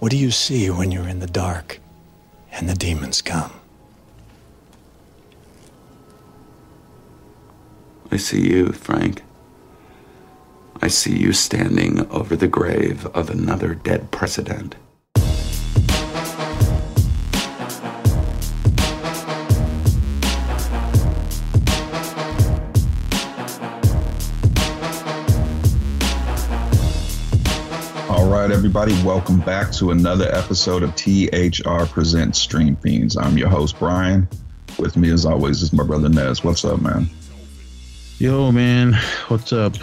What do you see when you're in the dark and the demons come? I see you, Frank. I see you standing over the grave of another dead president. Right, everybody, welcome back to another episode of THR Presents Stream Fiends. I'm your host, Brian. With me, as always, is my brother Nez. What's up, man? Yo, man, what's up?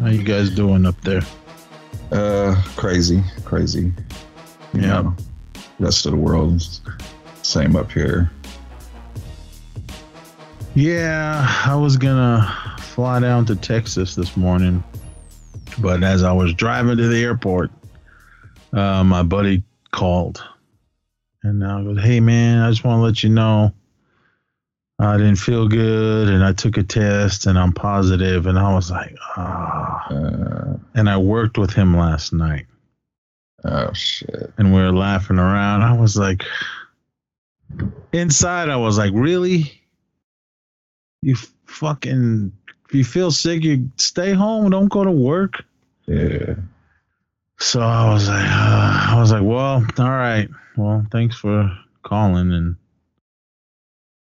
How you guys doing up there? Uh, crazy, crazy. You Yeah. know, rest of the world, same up here. Yeah, I was gonna fly down to Texas this morning, but as I was driving to the airport, uh, my buddy called, and I goes, "Hey, man, I just want to let you know." I didn't feel good, and I took a test, and I'm positive. and I was like, ah. Uh, And I worked with him last night. oh shit. and we were laughing around. I was like, inside, I was like, really? You fucking, if you feel sick, you stay home. Don't go to work. Yeah. So I was like, uh, I was like, well, all right. Well, thanks for calling. And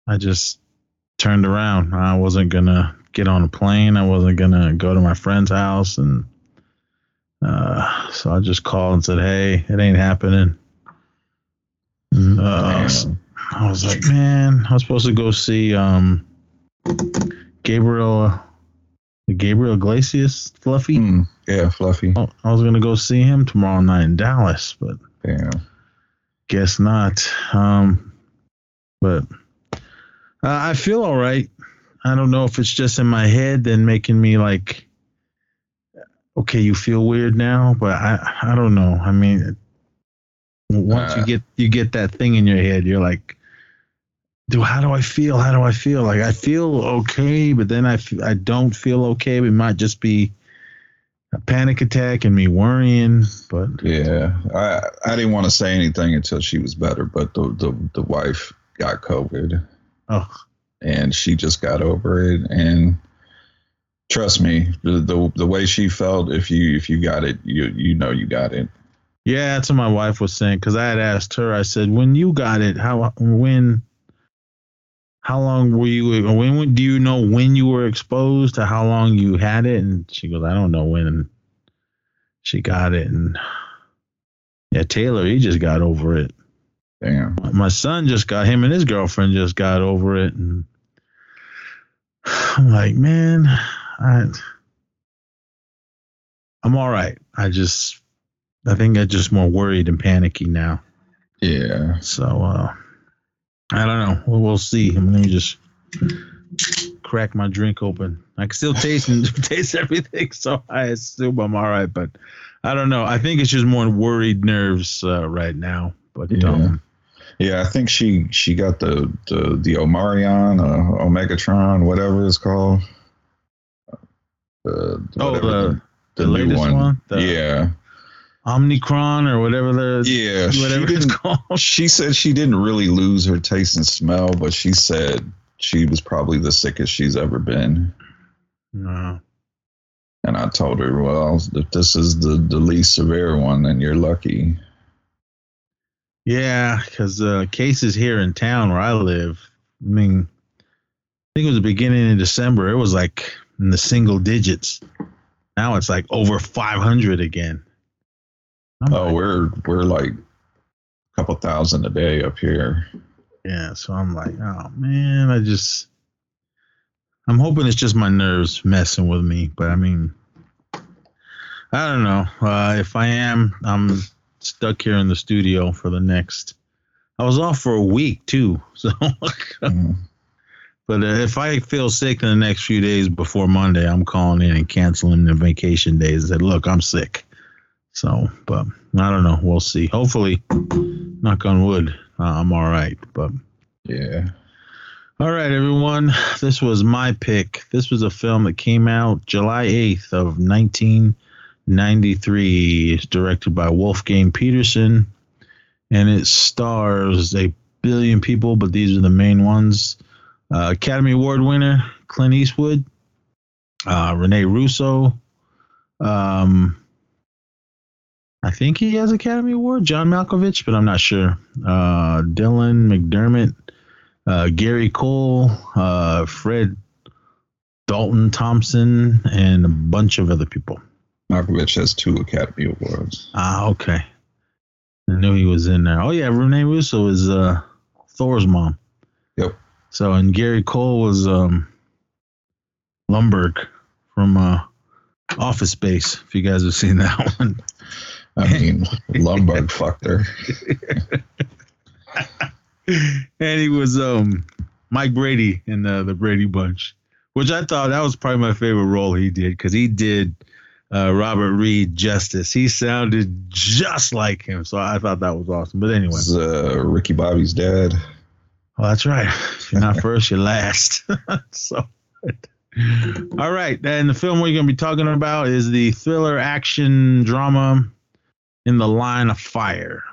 I just turned around. I wasn't gonna get on a plane. I wasn't gonna go to my friend's house, and uh, so I just called and said, hey, it ain't happening. Uh. I was like, man, I was supposed to go see um, Gabriel, Gabriel Iglesias, Fluffy. Hmm, yeah, fluffy. Oh, I was gonna go see him tomorrow night in Dallas, but Damn. guess not. Um, but uh, I feel all right. I don't know if it's just in my head and making me like, okay, you feel weird now, but I I don't know. I mean, once you Uh. get you get that thing in your head, you're like, do how do I feel? How do I feel? Like I feel okay, but then I f- I don't feel okay. It might just be a panic attack and me worrying, but Yeah. I I didn't want to say anything until she was better, but the the, the wife got COVID. oh. and she just got over it and trust me the, the the way she felt if you if you got it you you know you got it Yeah, that's what my wife was saying. Because I had asked her, I said, when you got it, how when, how long were you? When, when do you know when you were exposed to how long you had it? And she goes, I don't know when she got it. And yeah, Taylor, he just got over it. damn My son just got him and his girlfriend just got over it, and I'm like, man, I, I'm all right. I just, I think I'm just more worried and panicky now. yeah So uh, I don't know. We'll, we'll see. Let me just crack my drink open. I can still taste and taste everything, so I assume I'm all right. But I don't know. I think it's just more worried nerves uh, right now. But Yeah. um, yeah i think she she got the the the omarion uh, omegatron whatever it's called uh, Oh, whatever the- the new latest one? The- yeah Omnicron or whatever the yeah she whatever it's called. she said she didn't really lose her taste and smell but she said she was probably the sickest she's ever been No. And I told her, well, if this is the, the least severe one, then you're lucky. Yeah, because uh, cases here in town where I live, I mean, I think it was the beginning of December. It was like in the single digits. Now it's like over 500 again. Oh, like, we're we're like a couple thousand a day up here. yeah. So I'm like, oh man, I just, I'm hoping it's just my nerves messing with me. But I mean, I don't know. Uh, if I am, I'm stuck here in the studio for the next. I was off for a week too, so. Mm. But uh, if I feel sick in the next few days before Monday, I'm calling in and canceling the vacation days. I said, look, I'm sick. So, but I don't know. We'll see. Hopefully, knock on wood, uh, I'm all right. But Yeah. all right, everyone. This was my pick. This was a film that came out July 8th of 1993. It's directed by Wolfgang Peterson, and it stars a billion people, but these are the main ones. Uh, Academy Award winner Clint Eastwood, uh, Rene Russo. Um, I think he has Academy Award. John Malkovich, but I'm not sure. Uh, Dylan McDermott, uh, Gary Cole, uh, Fred Dalton Thompson, and a bunch of other people. Malkovich has two Academy Awards. Ah, okay. I knew he was in there. Oh yeah, Rene Russo is uh, Thor's mom. Yep. So and Gary Cole was um, Lumbergh from uh, Office Space. If you guys have seen that one. I mean, Lumbergh fucked her. and he was um Mike Brady in the the Brady Bunch, which I thought that was probably my favorite role he did because he did uh, Robert Reed justice. He sounded just like him, so I thought that was awesome. But anyway, This is, uh, Ricky Bobby's dad. well, that's right. If you're not first, you're last. so. All right, and the film we're going to be talking about is the thriller action drama in the line of fire.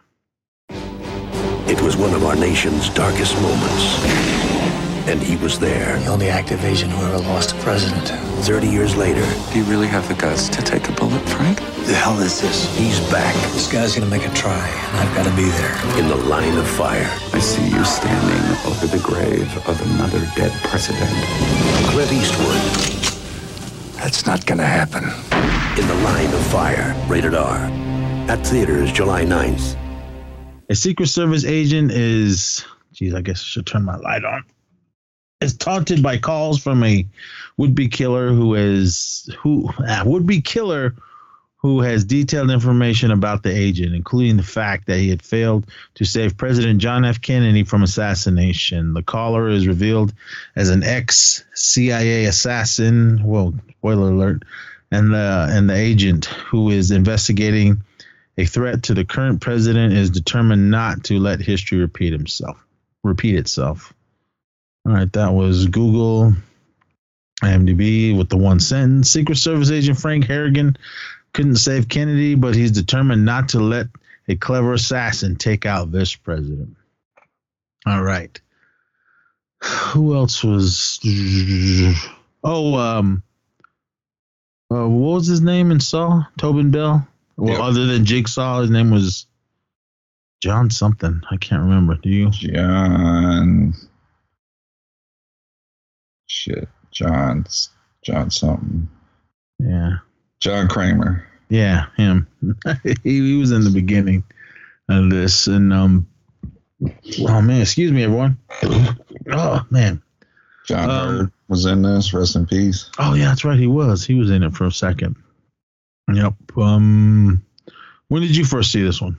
It was one of our nation's darkest moments. And he was there. The only active agent who ever lost a president. 30 years later, Do you really have the guts to take a bullet, Frank? The hell is this? he's back This guy's gonna make a try, and I've gotta be there. in the line of fire. I see you standing over the grave of another dead president. Clint Eastwood That's not gonna happen. in the line of fire. Rated R. At theaters July 9th. A Secret Service agent is, geez, I guess I should turn my light on. Is taunted by calls from a would-be killer who is who would-be killer who has detailed information about the agent, including the fact that he had failed to save President John F. Kennedy from assassination. The caller is revealed as an ex-CIA assassin. Well, spoiler alert. And the and the agent who is investigating a threat to the current president is determined not to let history repeat himself repeat itself. All right, that was Google IMDb with the one sentence. Secret Service agent Frank Horrigan couldn't save Kennedy, but he's determined not to let a clever assassin take out this president. All right. Who else was Oh, um uh, what was his name in Saw? Tobin Bell? Well, Yep. other than Jigsaw, his name was John something. I can't remember. Do you? John. Shit. John. John something. Yeah. John Kramer. Yeah, him. he, he was in the beginning of this, and um, oh man, excuse me, everyone. Oh man. John Um, was in this. Rest in peace. Oh yeah, that's right. He was. He was in it for a second. Yep. Um, when did you first see this one?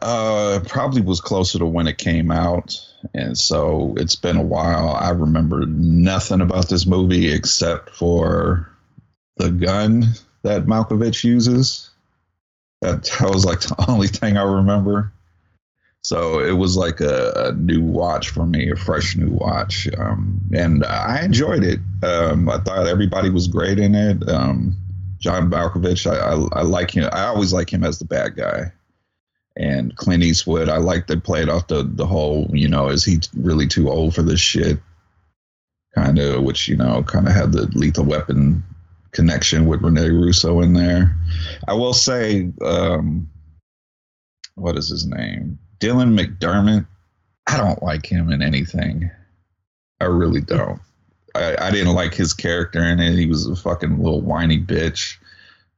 Uh, probably was closer to when it came out, and so it's been a while. I remember nothing about this movie except for the gun that Malkovich uses. That, that was like the only thing I remember. So it was like a, a new watch for me, a fresh new watch, um, and I enjoyed it. Um, I thought everybody was great in it. Um, John Malkovich, I, I, I like him. I always like him as the bad guy and Clint Eastwood. I like they played off the the whole, you know, is he really too old for this shit? Kind of, which you know, kind of had the Lethal Weapon connection with Rene Russo in there. I will say, um, what is his name? Dylan McDermott. I don't like him in anything. I really don't. I, I didn't like his character in it. He was a fucking little whiny bitch.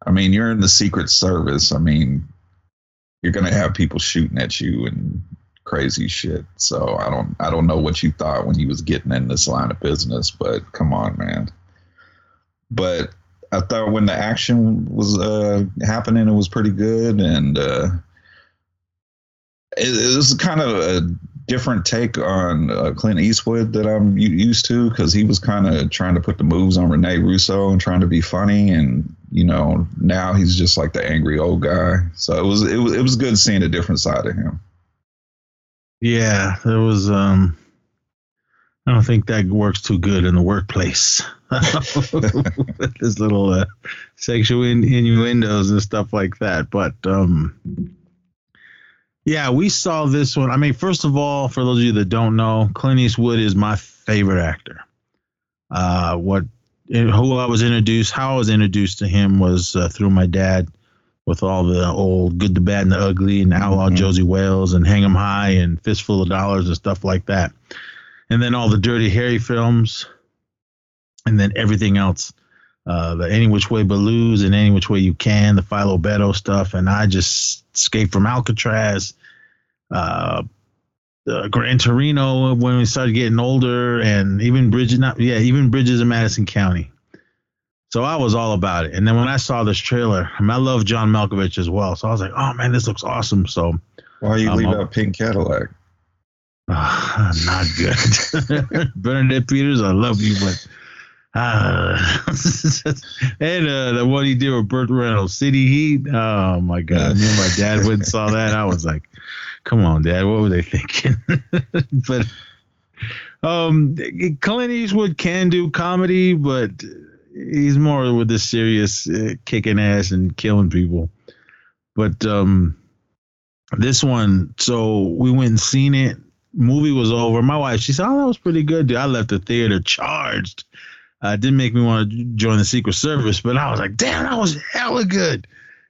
I mean, you're in the Secret Service. I mean, you're gonna have people shooting at you and crazy shit. So I don't I don't know what you thought when you was getting in this line of business, but come on, man. But I thought when the action was uh, happening, it was pretty good, and uh, it, it was kind of a different take on uh, Clint Eastwood that I'm used to because he was kind of trying to put the moves on Rene Russo and trying to be funny, and you know now he's just like the angry old guy. So it was it was it was good seeing a different side of him. Yeah, it was um I don't think that works too good in the workplace. with There's little uh, sexual in- innuendos and stuff like that. But um, yeah, we saw this one. I mean, first of all, for those of you that don't know, Clint Eastwood is my favorite actor. Uh, what who I was introduced, how I was introduced to him was uh, through my dad with all the old Good, the Bad, and the Ugly and Outlaw Mhm. Josie Wales and Hang 'em High and Fistful of Dollars and stuff like that. And then all the Dirty Harry films and then everything else. Uh, the Any Which Way But Lose and Any Which Way You Can, the Philo Beddoe stuff. And I just escaped from Alcatraz. Uh, uh, Gran Torino when we started getting older, and even Bridges, not yeah, even Bridges in Madison County. So I was all about it. And then when I saw this trailer, I, mean, I love John Malkovich as well. So I was like, oh man, this looks awesome. So Why are you I'm leave out Pink Cadillac? ah, not good. Bernadette Peters, I love you, but uh, and uh, the one he did with Burt Reynolds, City Heat. Oh my God! Me and my dad went and saw that. I was like, "Come on, Dad, what were they thinking?" but um, Clint Eastwood can do comedy, but he's more with the serious, uh, kicking ass and killing people. But um, this one, so we went and seen it. Movie was over. My wife, she said, "Oh, that was pretty good." Dude, I left the theater charged. Uh, it didn't make me want to join the Secret Service, but I was like, "Damn, that was hella good."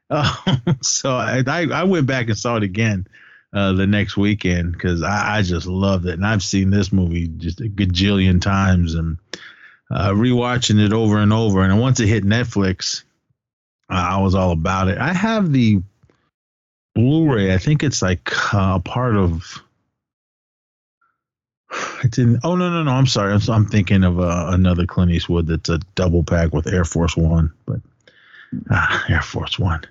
Uh, so I, I went back and saw it again uh, the next weekend because I, I just loved it, and I've seen this movie just a gajillion times, and uh, rewatching it over and over. And once it hit Netflix, I was all about it. I have the Blu-ray. I think it's like uh, part of. It didn't. Oh no no no! I'm sorry. I'm, I'm thinking of uh, another Clint Eastwood that's a double pack with Air Force One, but ah, Air Force One.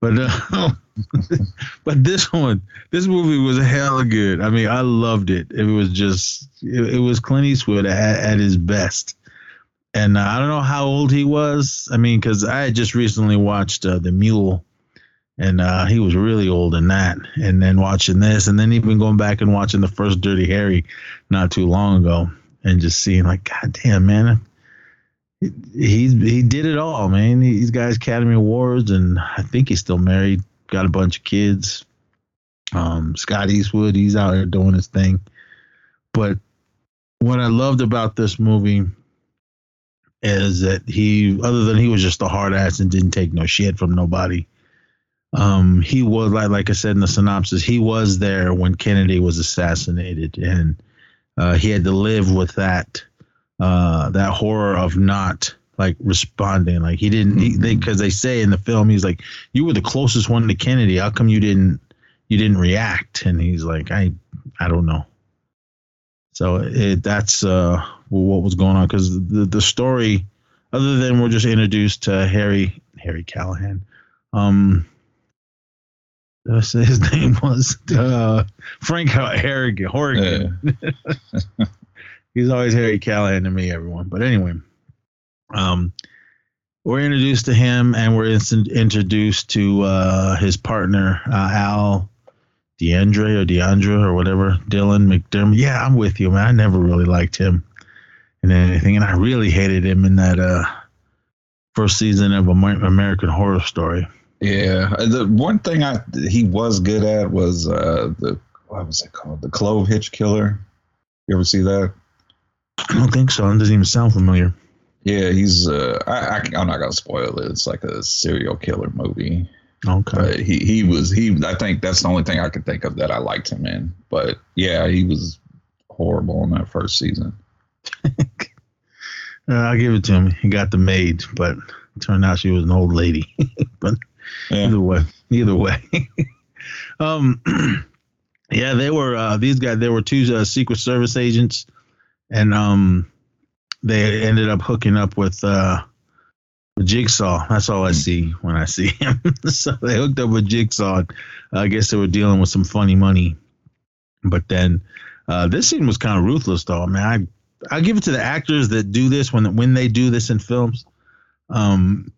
But uh, but this one, this movie was hella good. I mean, I loved it. It was just, it, it was Clint Eastwood at, at his best. And uh, I don't know how old he was. I mean, because I had just recently watched uh, The Mule, and uh, he was really old in that. And then watching this, and then even going back and watching the first Dirty Harry not too long ago, and just seeing like, God damn, man, he's he did it all, man. He's got Academy Awards, and I think he's still married, got a bunch of kids. Um, Scott Eastwood, he's out there doing his thing. But what I loved about this movie is that he, other than he was just a hard ass and didn't take no shit from nobody. Um, he was like, like I said in the synopsis, he was there when Kennedy was assassinated, and uh, he had to live with that uh, that horror of not like responding. Like he didn't, he, they because they say in the film, he's like, "You were the closest one to Kennedy. How come you didn't you didn't react?" And he's like, "I I don't know." So it, that's uh, what was going on because the the story, other than we're just introduced to Harry Harry Callahan, um. His name was uh, Frank Harrigan. Horrigan. He's always Harry Callahan to me, everyone. But anyway, um, we're introduced to him, and we're instant introduced to uh, his partner uh, Al DeAndre or DeAndre or whatever, Dylan McDermott. Yeah, I'm with you, man. I never really liked him in anything, and I really hated him in that uh, first season of Amer- American Horror Story. Yeah, the one thing I he was good at was uh, the what was it called? The Clove Hitch Killer. You ever see that? I don't think so. It doesn't even sound familiar. Yeah, he's. Uh, I, I I'm not gonna spoil it. It's like a serial killer movie. Okay. But he he was he. I think that's the only thing I could think of that I liked him in. But yeah, he was horrible in that first season. Uh, I'll give it to him. He got the maid, but turned out she was an old lady. but Yeah. either way, either way. um, yeah, they were uh, these guys. They were two uh, Secret Service agents, and um, they ended up hooking up with uh, Jigsaw. That's all I see when I see him. so they hooked up with Jigsaw. I guess they were dealing with some funny money, but then uh, this scene was kind of ruthless, though. I mean, I I give it to the actors that do this when when they do this in films. Um,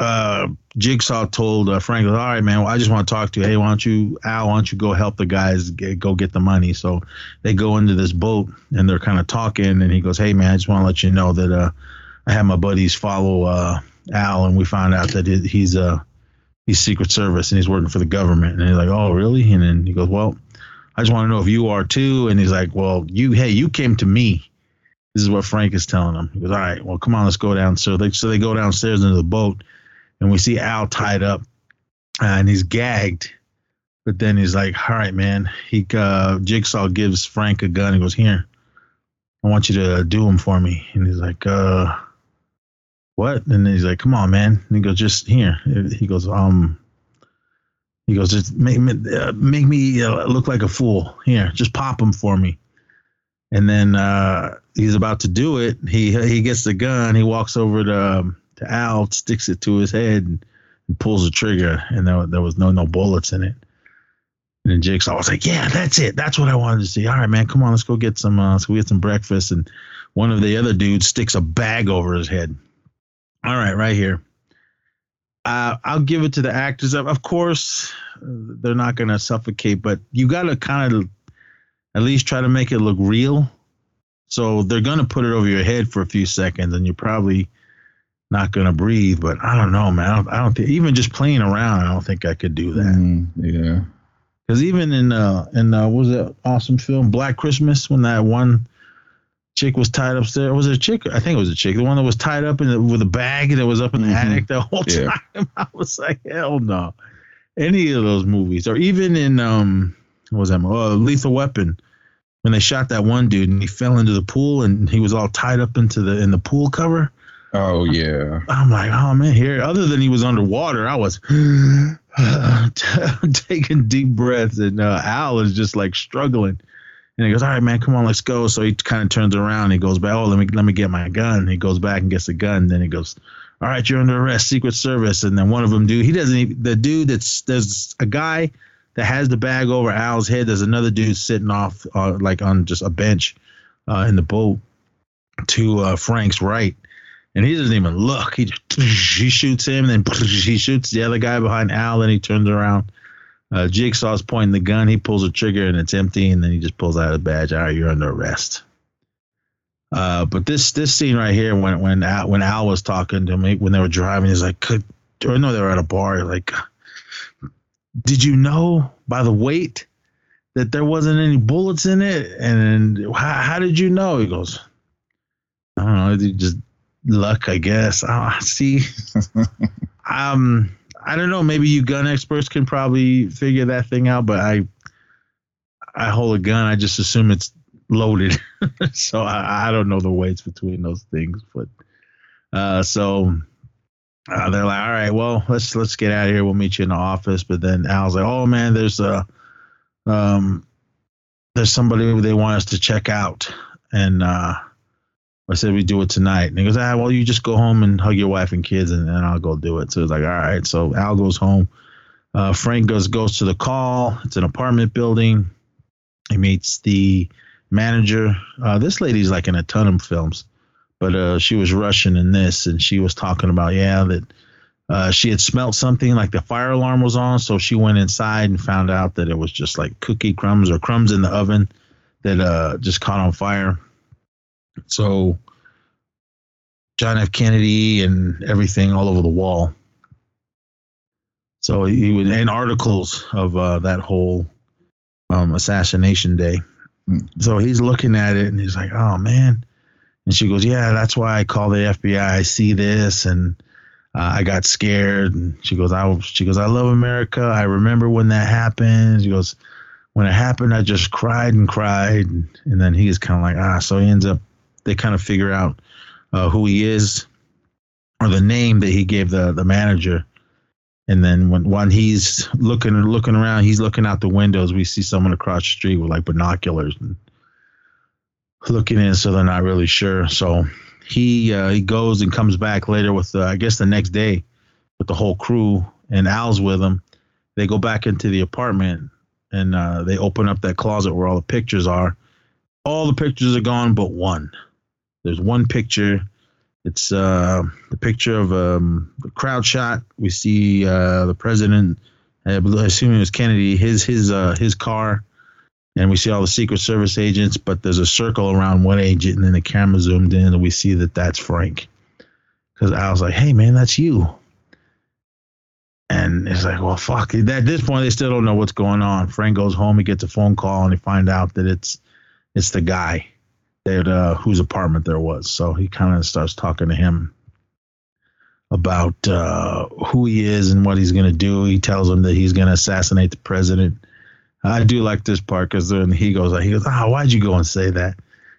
uh, Jigsaw told uh, Frank, "All right, man, well, I just want to talk to you. Hey, why don't you, Al? Why don't you go help the guys get, go get the money?" So they go into this boat and they're kind of talking, and he goes, "Hey, man, I just want to let you know that uh, I had my buddies follow uh, Al, and we found out that he's uh he's Secret Service and he's working for the government." And he's like, "Oh, really?" And then he goes, "Well, I just want to know if you are too." And he's like, "Well, you, hey, you came to me." This is what Frank is telling him. He goes, "All right, well, come on, let's go down." So they so they go downstairs into the boat and we see Al tied up uh, and he's gagged. But then he's like, "All right, man." He uh, Jigsaw gives Frank a gun. He goes, "Here, I want you to do him for me." And he's like, "Uh, what?" And he's like, "Come on, man." And he goes, "Just here." He goes, "Um." He goes, just make me uh, make me uh, look like a fool. Here, just pop him for me. And then uh, he's about to do it. He he gets the gun. He walks over to um, to Al, sticks it to his head, and, and pulls the trigger. And there, there was no no bullets in it. And then Jigsaw was like, "Yeah, that's it. That's what I wanted to see. All right, man, come on, let's go get some. Uh, let's go get some breakfast." And one of the other dudes sticks a bag over his head. All right, right here. Uh, I'll give it to the actors. Of course, they're not going to suffocate, but you got to kind of at least try to make it look real. So they're going to put it over your head for a few seconds, and you're probably not going to breathe. But I don't know, man. I don't, I don't think even just playing around, I don't think I could do that. Mm, yeah. Because even in uh in uh, what was that awesome film Black Christmas when that one chick was tied upstairs was it a chick I think it was a chick the one that was tied up in the, with a bag that was up in the Mhm. attic the whole Yeah. time I was like hell no any of those movies or even in um what was that uh, Lethal Weapon when they shot that one dude and he fell into the pool and he was all tied up into the in the pool cover Oh yeah. I'm like, oh man, here. Other than he was underwater, I was taking deep breaths, and uh, Al is just like struggling. And he goes, all right, man, come on, let's go. So he kind of turns around. He goes back. Oh, let me let me get my gun. He goes back and gets the gun. Then he goes, all right, you're under arrest, Secret Service. And then one of them, dude, he doesn't. Even, the dude that's there's a guy that has the bag over Al's head. There's another dude sitting off uh, like on just a bench uh, in the boat to uh, Frank's right and he doesn't even look. He just, he shoots him, and then he shoots the other guy behind Al. Then he turns around. Uh, Jigsaw's pointing the gun. He pulls the trigger, and it's empty. And then he just pulls out a badge. All right, you're under arrest. Uh, but this this scene right here, when when Al, when Al was talking to me when they were driving, he's like, "Could or no, they were at a bar. Like, did you know by the weight that there wasn't any bullets in it? And how, how did you know?" He goes, "I don't know. He just luck, I guess. Oh, see, um, I don't know. Maybe you gun experts can probably figure that thing out, but I, I hold a gun. I just assume it's loaded, so I, I don't know the weights between those things. But, uh, so uh, they're like, all right, well, let's let's get out of here. We'll meet you in the office. But then Al's like, oh man, there's a, um, there's somebody they want us to check out, and uh. I said we do it tonight. And he goes, ah, well, you just go home and hug your wife and kids, and, and I'll go do it. So it's like, all right. So Al goes home. Uh, Frank goes goes to the call. It's an apartment building. He meets the manager. Uh, this lady's like in a ton of films, but uh, she was Russian in this, and she was talking about yeah that uh, she had smelt something like the fire alarm was on, so she went inside and found out that it was just like cookie crumbs or crumbs in the oven that uh, just caught on fire. So John F. Kennedy and everything all over the wall. So he would and articles of uh, that whole um, assassination day. So he's looking at it and he's like, "Oh man," and she goes, "Yeah, that's why I call the FBI. I see this and uh, I got scared." And she goes, "I she goes, I love America. I remember when that happened." She goes, "When it happened, I just cried and cried." And, and then he's kind of like, "Ah," so he ends up they kind of figure out uh, who he is or the name that he gave the the manager. And then when when he's looking looking around, he's looking out the windows. We see someone across the street with like binoculars and looking in, so they're not really sure. So he uh, he goes and comes back later with uh, I guess the next day with the whole crew and Al's with him. They go back into the apartment and uh, they open up that closet where all the pictures are. All the pictures are gone but one. There's one picture It's uh, the picture of um, the crowd shot. We see uh, the president, I assume it was Kennedy, his his uh, his car, and we see all the Secret Service agents. But there's a circle around one agent, and then the camera zoomed in, and we see that that's Frank. Because I was like, "Hey, man, that's you." And it's like, well, fuck. At this point, they still don't know what's going on. Frank goes home. He gets a phone call, and they find out that it's it's the guy that uh, whose apartment there was. So he kind of starts talking to him about uh, who he is and what he's going to do. He tells him that he's going to assassinate the president. I do like this part because then he goes, he goes, ah, why'd you go and say that?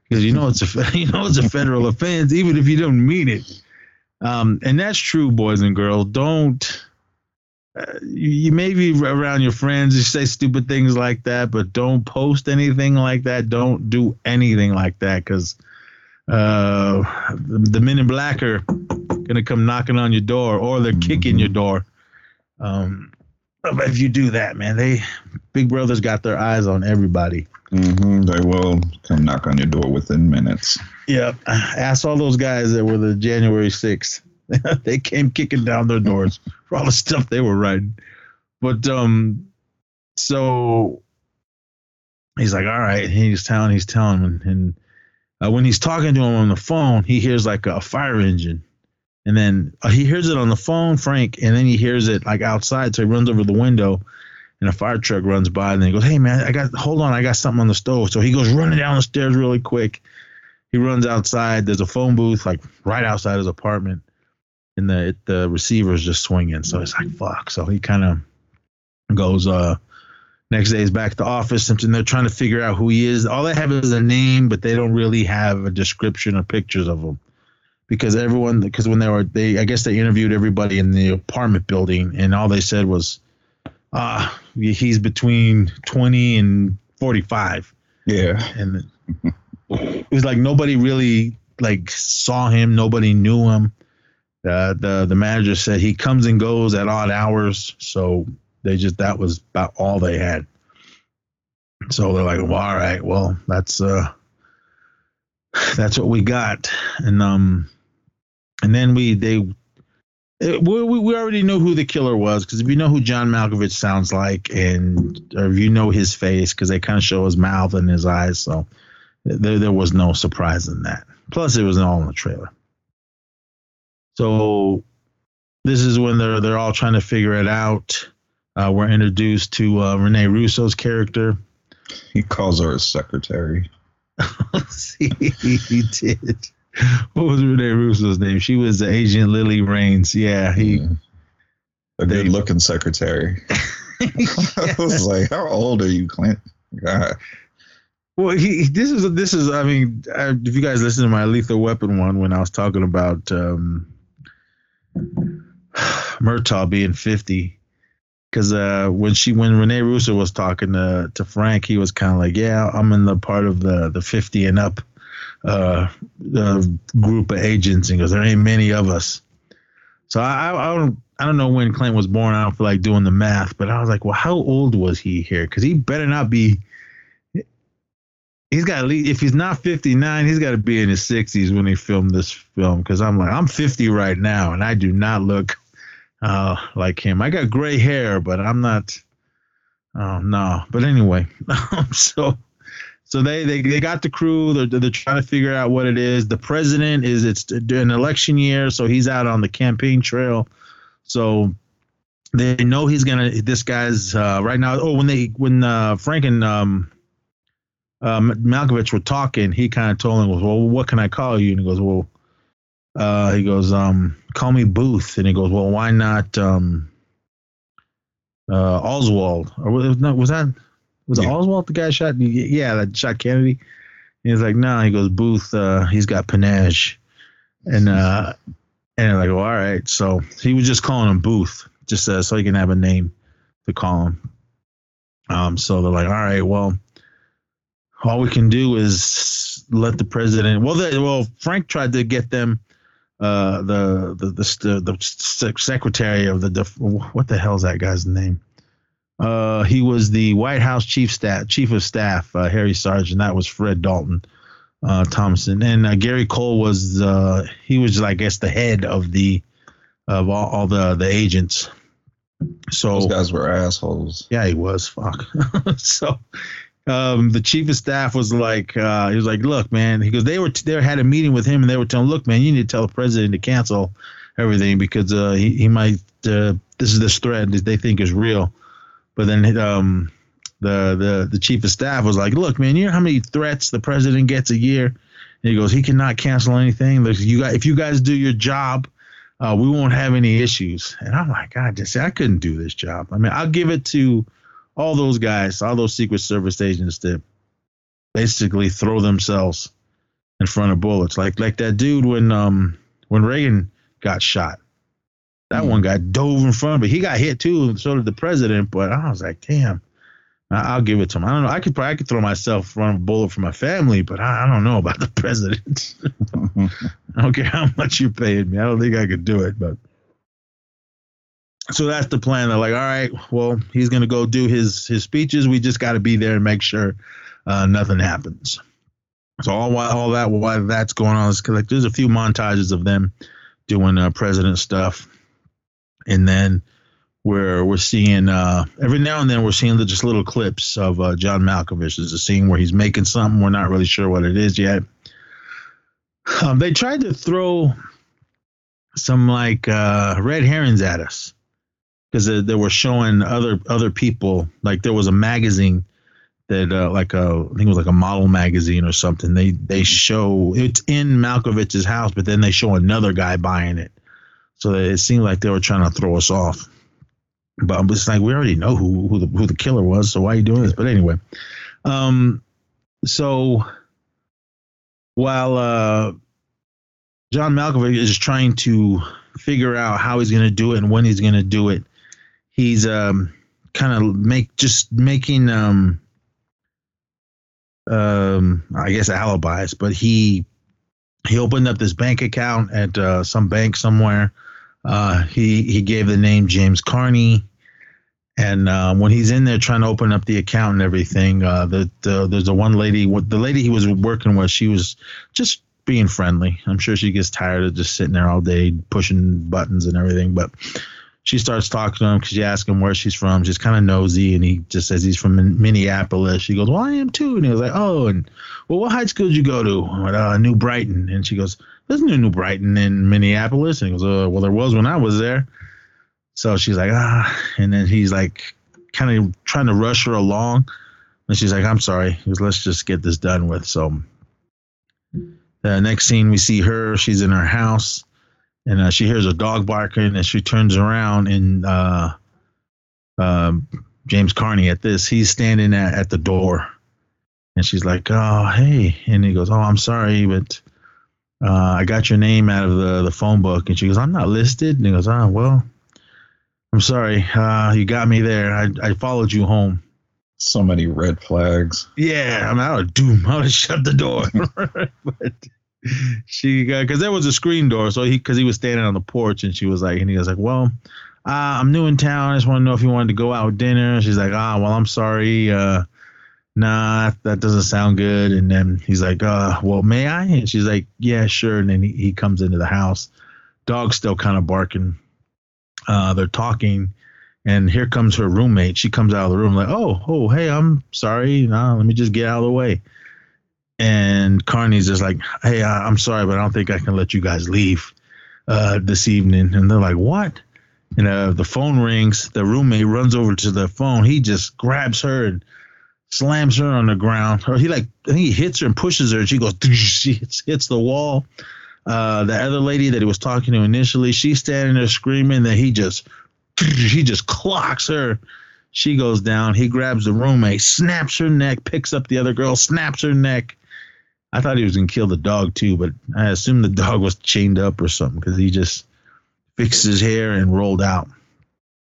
Because you know it's a you know it's a federal offense, even if you don't mean it. Um, and that's true, boys and girls. Don't uh, you, may be around your friends, you say stupid things like that, but don't post anything like that. Don't do anything like that because uh, the, the, men in black are gonna come knocking on your door or they're kicking your door. Um, if you do that, man, they Big Brother's got their eyes on everybody. Mm-hmm, they will come knock on your door within minutes. Yep. Ask all those guys that were the January 6th they came kicking down their doors for all the stuff they were writing. But um, so he's like, all right. He's telling, he's telling and uh, when he's talking to him on the phone, he hears like a fire engine, and then uh, he hears it on the phone, Frank, and then he hears it like outside. So he runs over the window, and a fire truck runs by, and then he goes, "Hey man, I got hold on, I got something on the stove." So he goes running down the stairs really quick. He runs outside. There's a phone booth like right outside his apartment and the the receiver's just swinging. So it's like fuck. So he kind of goes. uh Next day he's back at the office and they're trying to figure out who he is. All they have is a name, but they don't really have a description or pictures of him because everyone because when they were they I guess they interviewed everybody in the apartment building and all they said was uh he's between 20 and 45 yeah and it was like nobody really like saw him nobody knew him uh, the the manager said he comes and goes at odd hours, so they just that was about all they had. So they're like, well, all right, well, that's uh, that's what we got, and um, and then we they. It, we, we already knew who the killer was because if you know who John Malkovich sounds like, and or if you know his face, because they kind of show his mouth and his eyes, so there there was no surprise in that. Plus, it was all in the trailer. So this is when they're they're all trying to figure it out. Uh, we're introduced to uh, Rene Russo's character. He calls her a secretary. See, he did. What was Rene Russo's name? She was the Agent Lilly Raines. Yeah, he. Yeah. A good looking secretary. I was like, how old are you, Clint? God. Well, he this is this is I mean, if you guys listen to my Lethal Weapon one when I was talking about um, Murtaugh being 50. Because uh, when she when Rene Russo was talking to, to Frank, he was kind of like, "Yeah, I'm in the part of the the 50 and up uh, group of agents." And goes, "There ain't many of us." So I, I don't I don't know when Clint was born. I don't feel like doing the math, but I was like, "Well, how old was he here? Because he better not be." He's got to if he's not 59, he's got to be in his 60s when he filmed this film. Because I'm like, I'm 50 right now, and I do not look uh, like him. I got gray hair, but I'm not. Oh no! But anyway, so so they, they they got the crew. They're they're trying to figure out what it is. The president is it's an election year, so he's out on the campaign trail. So they know he's gonna. This guy's uh, right now. Oh, when they when uh, Frank and um, uh, Malkovich were talking, he kind of told him, "Well, what can I call you?" And he goes, "Well." uh, he goes, um, call me Booth. And he goes, well, why not um, uh, Oswald? Or was, that, was that, was yeah. it Oswald the guy shot? Yeah, that shot Kennedy. And he's like, no, nah. he goes, Booth, uh, he's got panache. And, uh, and like, well, all right. So he was just calling him Booth, just uh, so he can have a name to call him. Um, so they're like, all right, well, all we can do is let the president. Well, they, well, Frank tried to get them uh, the, the the the secretary of the what the hell's that guy's name? Uh, he was the White House chief staff chief of staff, uh, Harry Sargent. That was Fred Dalton. uh, Thompson, and uh, Gary Cole was uh, he was I guess the head of the of all, all the the agents. So Those guys were assholes. yeah, he was. Fuck. so, um, the chief of staff was like, uh, he was like, look, man, he goes, they were, they had a meeting with him and they were telling, look, man, you need to tell the president to cancel everything because, uh, he, he might, uh, this is this threat that they think is real. But then, um, the, the, the chief of staff was like, look, man, you know how many threats the president gets a year? And he goes, he cannot cancel anything. You if you guys do your job, uh, we won't have any issues. And I'm like, God, just I couldn't do this job. I mean, I'll give it to all those guys, all those Secret Service agents that basically throw themselves in front of bullets, like like that dude when um when Reagan got shot. That Hmm. one guy dove in front, but he got hit too, and so did the president. But I was like, damn. I- I'll give it to him. I don't know. I could probably I could throw myself in front of a bullet for my family, but I, I don't know about the president. I don't care how much you're paying me. I don't think I could do it, but so that's the plan. They're like, all right, well, he's gonna go do his his speeches. We just got to be there and make sure uh, nothing happens. So all all that while that's going on is like there's a few montages of them doing uh, president stuff, and then we're we're seeing uh, every now and then we're seeing the, just little clips of uh, John Malkovich. There's a scene where he's making something. We're not really sure what it is yet. Um, they tried to throw some like uh, red herrings at us because they, they were showing other other people. Like there was a magazine that uh, like a I think it was like a model magazine or something. They they show it's in Malkovich's house, but then they show another guy buying it. So it seemed like they were trying to throw us off. But it's like we already know who who the who the killer was. So why are you doing this? But anyway, um, so while uh, John Malkovich is trying to figure out how he's going to do it and when he's going to do it, he's um, kind of make just making um, um, I guess alibis, but he he opened up this bank account at uh, some bank somewhere. Uh, he he gave the name James Carney, and uh, when he's in there trying to open up the account and everything, uh, the, the there's a one lady, the lady he was working with, she was just being friendly. I'm sure she gets tired of just sitting there all day pushing buttons and everything, but she starts talking to him because she asks him where she's from. She's kind of nosy, and he just says he's from Minneapolis. She goes, "Well, I am too." And he was like, "Oh, and well, what high school did you go to?" Went, uh, New Brighton. And she goes, "There's no New Brighton in Minneapolis." And he goes, uh, "Well, there was when I was there." So she's like, "Ah," and then he's like, kind of trying to rush her along, and she's like, "I'm sorry." He goes, "Let's just get this done with." So the next scene, we see her. She's in her house and uh, she hears a dog barking and she turns around and uh, um, James Carney at this he's standing at, at the door. And she's like oh hey. And he goes oh I'm sorry but uh, I got your name out of the, the phone book. And she goes I'm not listed. And he goes oh well I'm sorry. Uh, you got me there. I, I followed you home. So many red flags. yeah, I'm out of doom. I would shut the door. but she got because there was a screen door, so he because he was standing on the porch and she was like, and he was like, well. Uh, I'm new in town. I just want to know if you wanted to go out dinner. She's like, ah, well, I'm sorry. Uh, nah, that doesn't sound good. And then he's like, uh, well, may I? And she's like, yeah, sure. And then he, he comes into the house. Dog's still kind of barking. Uh, they're talking, and here comes her roommate. She comes out of the room like, "Oh, oh, hey, I'm sorry. No, let me just get out of the way." And Carney's just like, "Hey, I, I'm sorry, but I don't think I can let you guys leave uh, this evening." And they're like, "What?" And uh, the phone rings. The roommate runs over to the phone. He just grabs her and slams her on the ground. Or he like, he hits her and pushes her. And she goes, she hits, hits the wall. Uh, the other lady that he was talking to initially, she's standing there screaming that he just he just clocks her. She goes down. He grabs the roommate, snaps her neck, picks up the other girl, snaps her neck. I thought he was gonna kill the dog too, but I assumed the dog was chained up or something because he just fixed his hair and rolled out.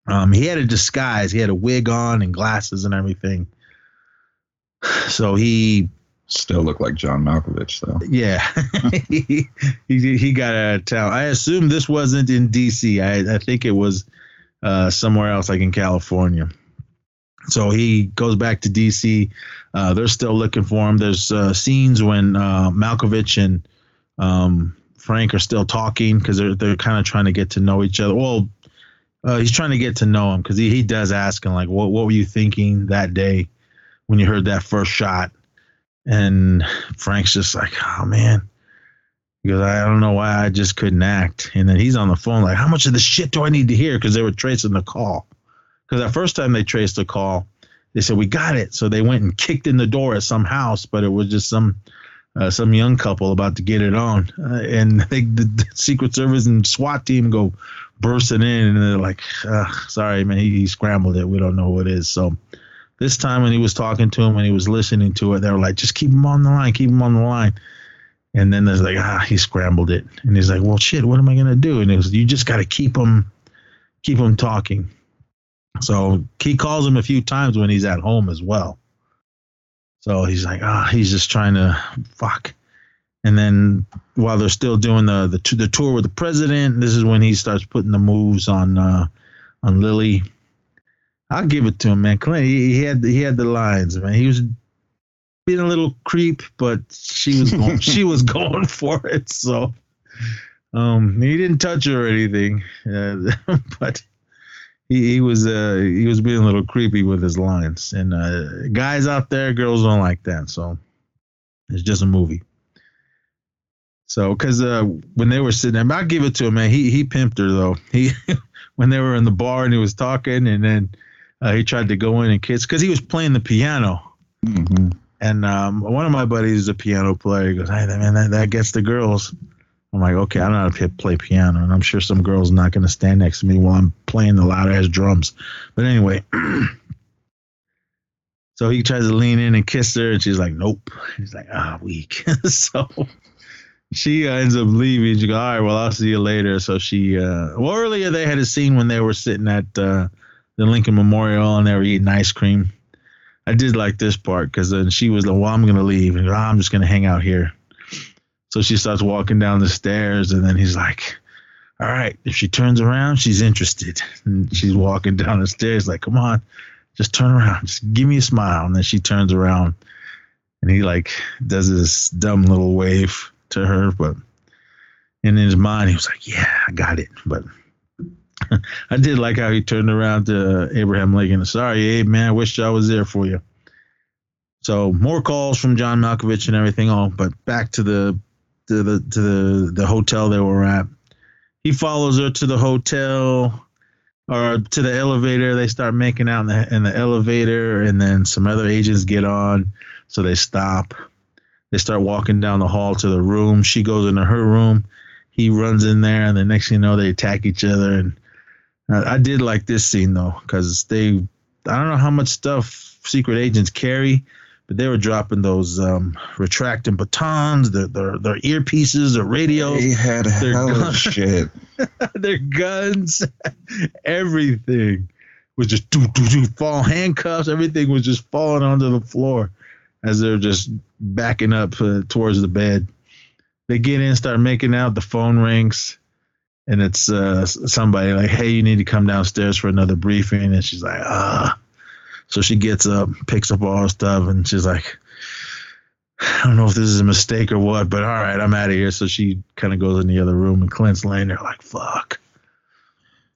Um, he had a disguise. He had a wig on and glasses and everything. So he Still looked like John Malkovich, though. yeah, he, he he got out of town. I assume this wasn't in D.C. I I think it was uh, somewhere else, like in California. So he goes back to DC. Uh, they're still looking for him. There's uh, scenes when uh, Malkovich and um, Frank are still talking because they're they're kind of trying to get to know each other. Well, uh, he's trying to get to know him because he, he does ask him like, "What what were you thinking that day when you heard that first shot?" And Frank's just like, "Oh man." Because I don't know why I just couldn't act. And then he's on the phone like, how much of the shit do I need to hear? Because they were tracing the call. Because the first time they traced the call, they said we got it. So they went and kicked in the door at some house, but it was just some uh, some young couple about to get it on, uh, and they, the, the, Secret Service and SWAT team go bursting in, and they're like, "Sorry, man, he, he, scrambled it. We don't know what it is." So this time when he was talking to him, when he was listening to it, they were like, "Just keep him on the line, keep him on the line." And then there's like, ah, he scrambled it, and he's like, "Well, shit, what am I gonna do?" And it was, you just got to keep him, keep him talking. So he calls him a few times when he's at home as well. So he's like, ah, oh, he's just trying to fuck. And then while they're still doing the the, the tour with the president, this is when he starts putting the moves on uh, on Lilly. I'll give it to him, man. Clint, he, he had he had the lines, man. He was being a little creep, but she was going, she was going for it. So um, he didn't touch her or anything, uh, but he, he was uh, he was being a little creepy with his lines. And uh, guys out there, girls don't like that. So it's just a movie. So, because uh, when they were sitting there, I'll give it to him, man. He he pimped her though. He when they were in the bar and he was talking, and then uh, he tried to go in and kiss because he was playing the piano. Mm-hmm. And um, one of my buddies is a piano player. He goes, "Hey, man, that, that gets the girls." I'm like, "Okay, I don't know how to play piano, and I'm sure some girl's not going to stand next to me while I'm playing the loud ass drums." But anyway, so he tries to lean in and kiss her, and she's like, "Nope." He's like, "Ah, weak." so she ends up leaving. She goes, "All right, well, I'll see you later." So she, uh, well, earlier they had a scene when they were sitting at uh, the Lincoln Memorial and they were eating ice cream I did like this part because then she was like, "Well, I'm gonna leave, and oh, I'm just gonna hang out here." So she starts walking down the stairs, and then he's like, "All right, if she turns around, she's interested." And she's walking down the stairs, like, "Come on, just turn around, just give me a smile." And then she turns around, and he like does this dumb little wave to her, but in his mind, he was like, "Yeah, I got it," but I did like how he turned around to Abraham Lincoln. Sorry, Abe, man. I wish I was there for you. So more calls from John Malkovich and everything. all, but back to the to the to the the hotel they were at. He follows her to the hotel or to the elevator. They start making out in the in the elevator, and then some other agents get on, so they stop. They start walking down the hall to the room. She goes into her room. He runs in there, and the next thing you know, they attack each other. And I did like this scene though, because they, I don't know how much stuff secret agents carry, but they were dropping those um, retracting batons, their, their their earpieces, their radios. They had their hell guns, shit. their guns, everything was just do do do fall handcuffs. Everything was just falling onto the floor as they're just backing up uh, towards the bed. They get in, start making out. The phone rings and it's uh, somebody like, "Hey, you need to come downstairs for another briefing," and she's like, "Ah." So she gets up, picks up all her stuff, and she's like, "I don't know if this is a mistake or what, but all right, I'm out of here." So she kind of goes in the other room, and Clint's laying there like, "Fuck."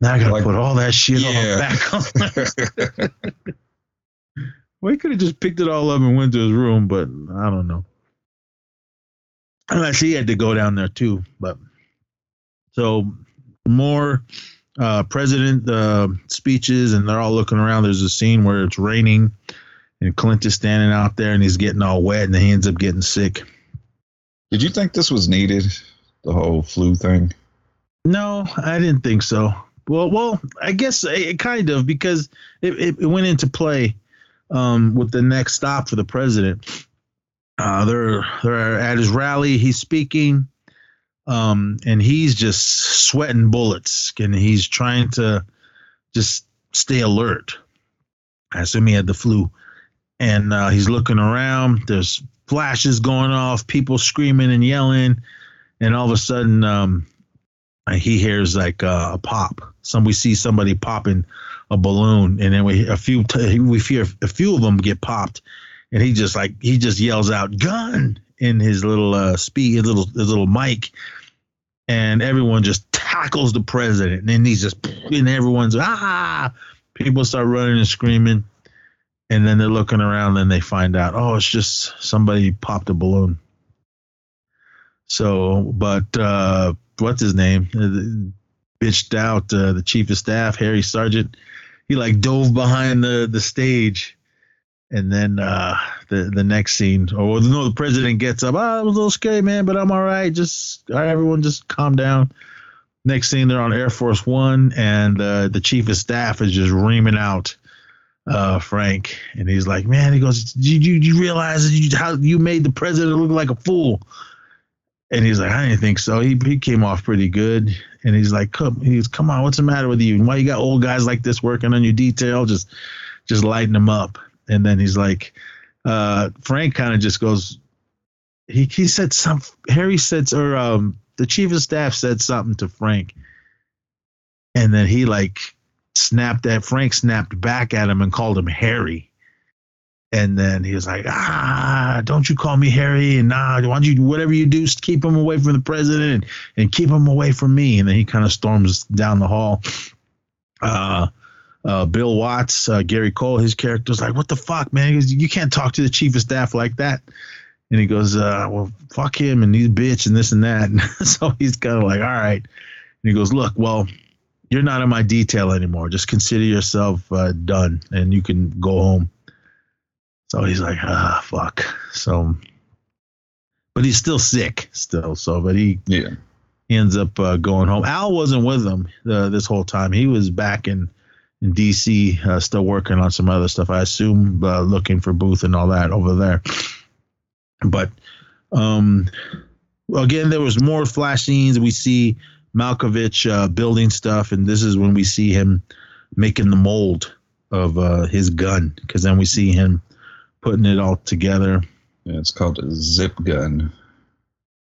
Now I gotta like, put all that shit yeah. on back on. well, he could have just picked it all up and went to his room, but I don't know. Unless he had to go down there too, but so more uh, president uh, speeches, and they're all looking around. There's a scene where it's raining, and Clint is standing out there, and he's getting all wet, and he ends up getting sick. Did you think this was needed? The whole flu thing? No, I didn't think so. Well, well, I guess it kind of because it, it, it went into play um, with the next stop for the president. Uh, they're they're at his rally. He's speaking um, and he's just sweating bullets, and he's trying to just stay alert. I assume he had the flu, and uh, he's looking around. There's flashes going off, people screaming and yelling, and all of a sudden, um, he hears like uh, a pop. Some we see somebody popping a balloon, and then we a few t- we fear a few of them get popped, and he just like he just yells out gun! in his little uh speed his little his little mic, and everyone just tackles the president, and then he's just and everyone's ah, people start running and screaming, and then they're looking around, and they find out oh it's just somebody popped a balloon. So, but uh, what's his name? Uh, bitched out uh, the chief of staff, Harry sargent. He like dove behind the the stage, and then uh, the the next scene, or no, the president gets up. Oh, it was a little scared, man, but I'm all right. Just all right, everyone, just calm down. Next scene, they're on Air Force One, and uh, the chief of staff is just reaming out uh, Frank, and he's like, "Man," he goes, "Do you, you realize you, how you made the president look like a fool?" And he's like, I didn't think so. He he came off pretty good. And he's like, come, he's come on, what's the matter with you? Why you got old guys like this working on your detail? Just just lighten them up. And then he's like, uh, Frank kind of just goes. He he said some. Harry said, or um, the chief of staff said something to Frank, and then he like snapped at Frank snapped back at him and called him Harry. And then he was like, ah, don't you call me Harry. And nah, why don't you, whatever you do, keep him away from the president and, and keep him away from me. And then he kind of storms down the hall. Uh, uh, Bill Watts, uh, Gary Cole, his character's like, what the fuck, man? Goes, you can't talk to the chief of staff like that. And he goes, uh, well, fuck him and he's bitch and this and that. And so he's kind of like, all right. And he goes, look, well, you're not in my detail anymore. Just consider yourself uh, done and you can go home. So he's like, ah, fuck. So, but he's still sick, still. So, but he Yeah. he ends up uh, going home. Al wasn't with him uh, this whole time. He was back in in DC, uh, still working on some other stuff. I assume uh, looking for Booth and all that over there. But um, again, there was more flash scenes. We see Malkovich uh, building stuff, and this is when we see him making the mold of uh, his gun, because then we see him putting it all together. Yeah, it's called a zip gun.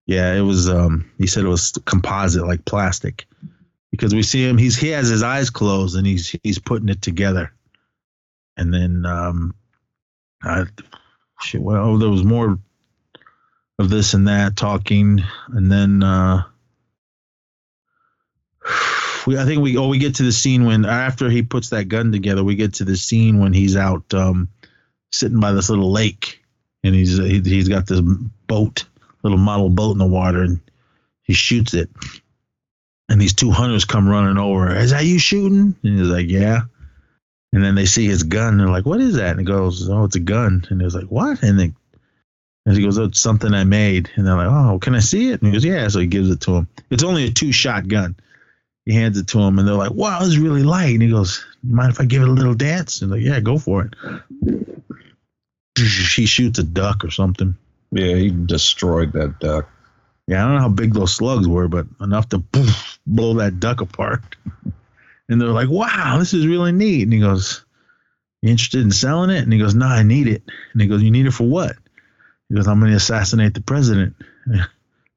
Yeah, it was. Um, he said it was composite, like plastic, because we see him. He's he has his eyes closed and he's he's putting it together, and then um, I, shit. Well, there was more of this and that talking, and then uh, we I think we oh we get to the scene when after he puts that gun together, we get to the scene when he's out um, sitting by this little lake, and he's he, he's got this boat little model boat in the water and he shoots it. And these two hunters come running over. Is that you shooting? And he's like, Yeah. And then they see his gun. They're like, What is that? And he goes, Oh, it's a gun. And he's like, What? And they and he goes, Oh, it's something I made. And they're like, Oh, can I see it? And he goes, Yeah. So he gives it to him. It's only a two shot gun. He hands it to him and they're like, Wow, is really light. And he goes, Mind if I give it a little dance? And like, Yeah, go for it. He shoots a duck or something. Yeah, he destroyed that duck. Yeah, I don't know how big those slugs were, but enough to poof, blow that duck apart. And they're like, "Wow, this is really neat." And he goes, "You interested in selling it?" And he goes, "No, I need it." And he goes, "You need it for what?" He goes, "I'm going to assassinate the president."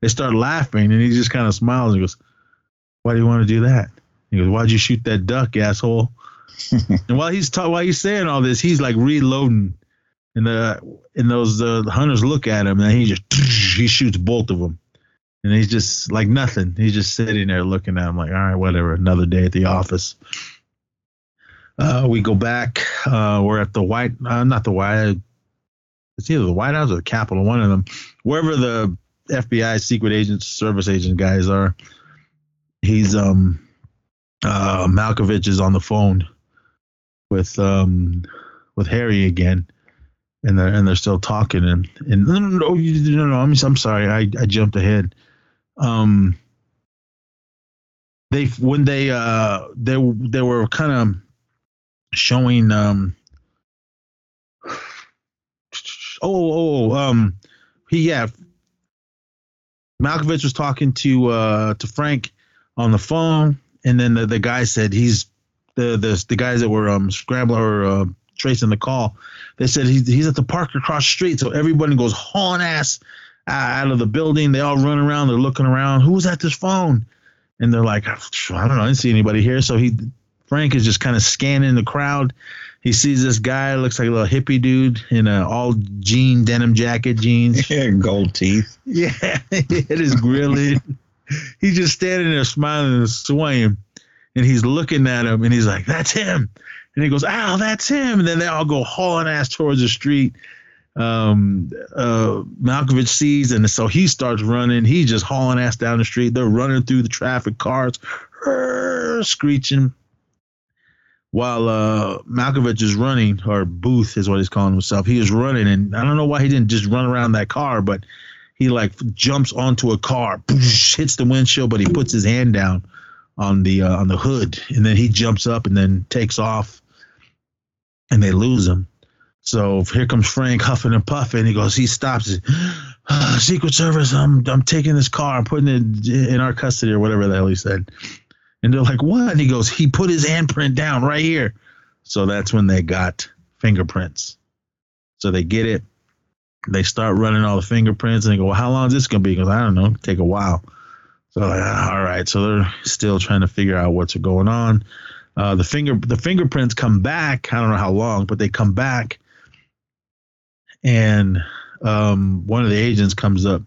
They start laughing, and he just kind of smiles and goes, "Why do you want to do that?" He goes, "Why'd you shoot that duck, asshole?" and while he's ta- while he's saying all this, he's like reloading, and the and those uh, hunters look at him, and he just he shoots both of them, and he's just like nothing. He's just sitting there looking at him like, all right, whatever. Another day at the office. Uh, we go back. Uh, we're at the White, uh, not the White. It's either the White House or the Capitol, one of them. Wherever the FBI secret agents, service agent guys are. He's um, uh, Malkovich is on the phone with um, with Harry again and they're and they're still talking and and no no no, no, no I'm I'm sorry I I jumped ahead. Um, they when they uh they they were kind of showing um oh oh oh, um he yeah Malkovich was talking to uh to Frank on the phone and then the, the guy said he's the the the guys that were um scrambling or uh, tracing the call they said he's, he's at the park across the street. So everybody goes hauling ass out of the building. They all run around. They're looking around. Who's at this phone? And they're like, I don't know. I didn't see anybody here. So he, Frank is just kind of scanning the crowd. He sees this guy, looks like a little hippie dude in a all jean denim jacket, jeans. Yeah, gold teeth. Yeah, it is had his grill in. He's just standing there smiling and swaying. And he's looking at him and he's like, That's him. And he goes, Ow, that's him. And then they all go hauling ass towards the street. Um, uh, Malkovich sees, and so he starts running. He's just hauling ass down the street. They're running through the traffic, cars, screeching. While uh, Malkovich is running, or Booth is what he's calling himself, he is running, and I don't know why he didn't just run around that car, but he like jumps onto a car, hits the windshield, but he puts his hand down on the uh, on the hood, and then he jumps up and then takes off, and they lose him. So here comes Frank huffing and puffing. He goes, he stops it. Secret Service, I'm I'm taking this car, I'm putting it in our custody or whatever the hell he said. And they're like, what? And he goes, he put his handprint down right here. So that's when they got fingerprints. So they get it. They start running all the fingerprints and they go, well, how long is this going to be? Goes, I don't know, take a while. So like, ah, all right. So they're still trying to figure out what's going on. Uh, the finger the fingerprints come back. I don't know how long, but they come back and um, one of the agents comes up.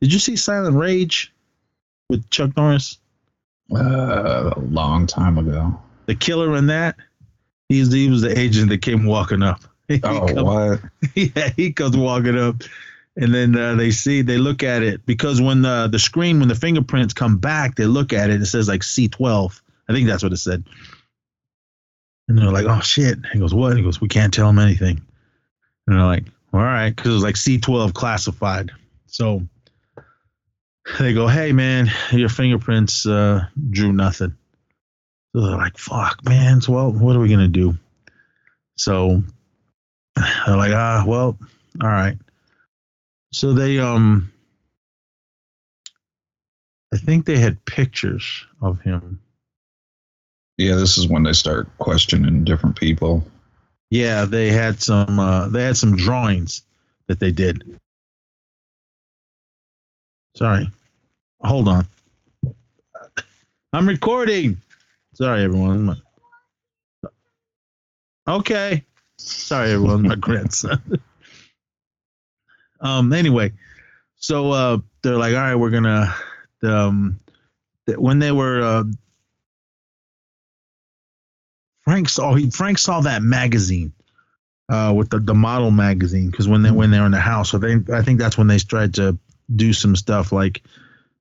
Did you see Silent Rage with Chuck Norris? Uh, a long time ago. The killer in that, he's he was the agent that came walking up. He Oh, come- what? yeah, he comes walking up, and then uh, they see they look at it because when the the screen when the fingerprints come back, they look at it. It says like C12. I think that's what it said. And they're like, "Oh shit!" He goes, "What?" He goes, "We can't tell him anything." And they're like, "All right," because it was like C12 classified. So they go, "Hey man, your fingerprints uh, drew nothing." So they're like, "Fuck, man. So well, what are we gonna do?" So they're like, ah, well, all right. So they um I think they had pictures of him. Yeah, this is when they start questioning different people. Yeah, they had some uh they had some drawings that they did. Sorry. Hold on. I'm recording. Sorry everyone. Okay. Sorry everyone, my grandson. um anyway, so uh they're like, all right, we're gonna um when they were uh Frank saw he Frank saw that magazine uh with the, the model magazine because when they when they're in the house so they I think that's when they tried to do some stuff like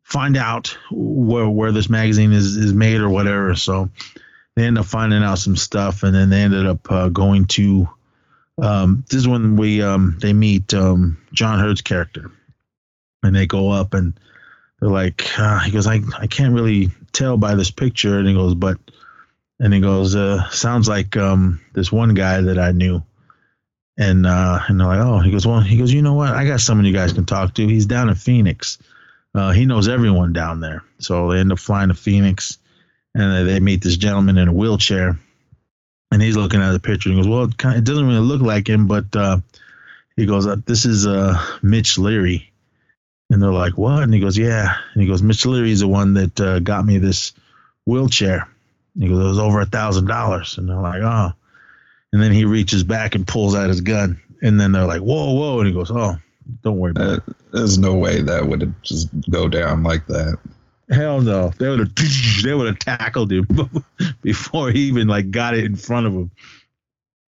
find out where where this magazine is is made or whatever so they end up finding out some stuff and then they ended up uh, going to um this is when we um they meet um John Hurt's character and they go up and they're like uh, he goes I I can't really tell by this picture and he goes but and he goes, uh, sounds like um, this one guy that I knew. And uh, and they're like, oh, he goes, well, he goes, you know what? I got someone you guys can talk to. He's down in Phoenix. Uh, he knows everyone down there. So they end up flying to Phoenix, and they, meet this gentleman in a wheelchair, and he's looking at the picture. And he goes, well, it, kind it doesn't really look like him, but uh, he goes, uh, this is uh, Mitch Leary. And they're like, what? And he goes, yeah. And he goes, Mitch Leary is the one that got me this wheelchair. He goes, it was over a thousand dollars. And they're like, oh. And then he reaches back and pulls out his gun. And then they're like, whoa, whoa. And he goes, oh, don't worry about Uh, there's no way that would just go down like that. Hell no. They would have they would have tackled him before he even like got it in front of him.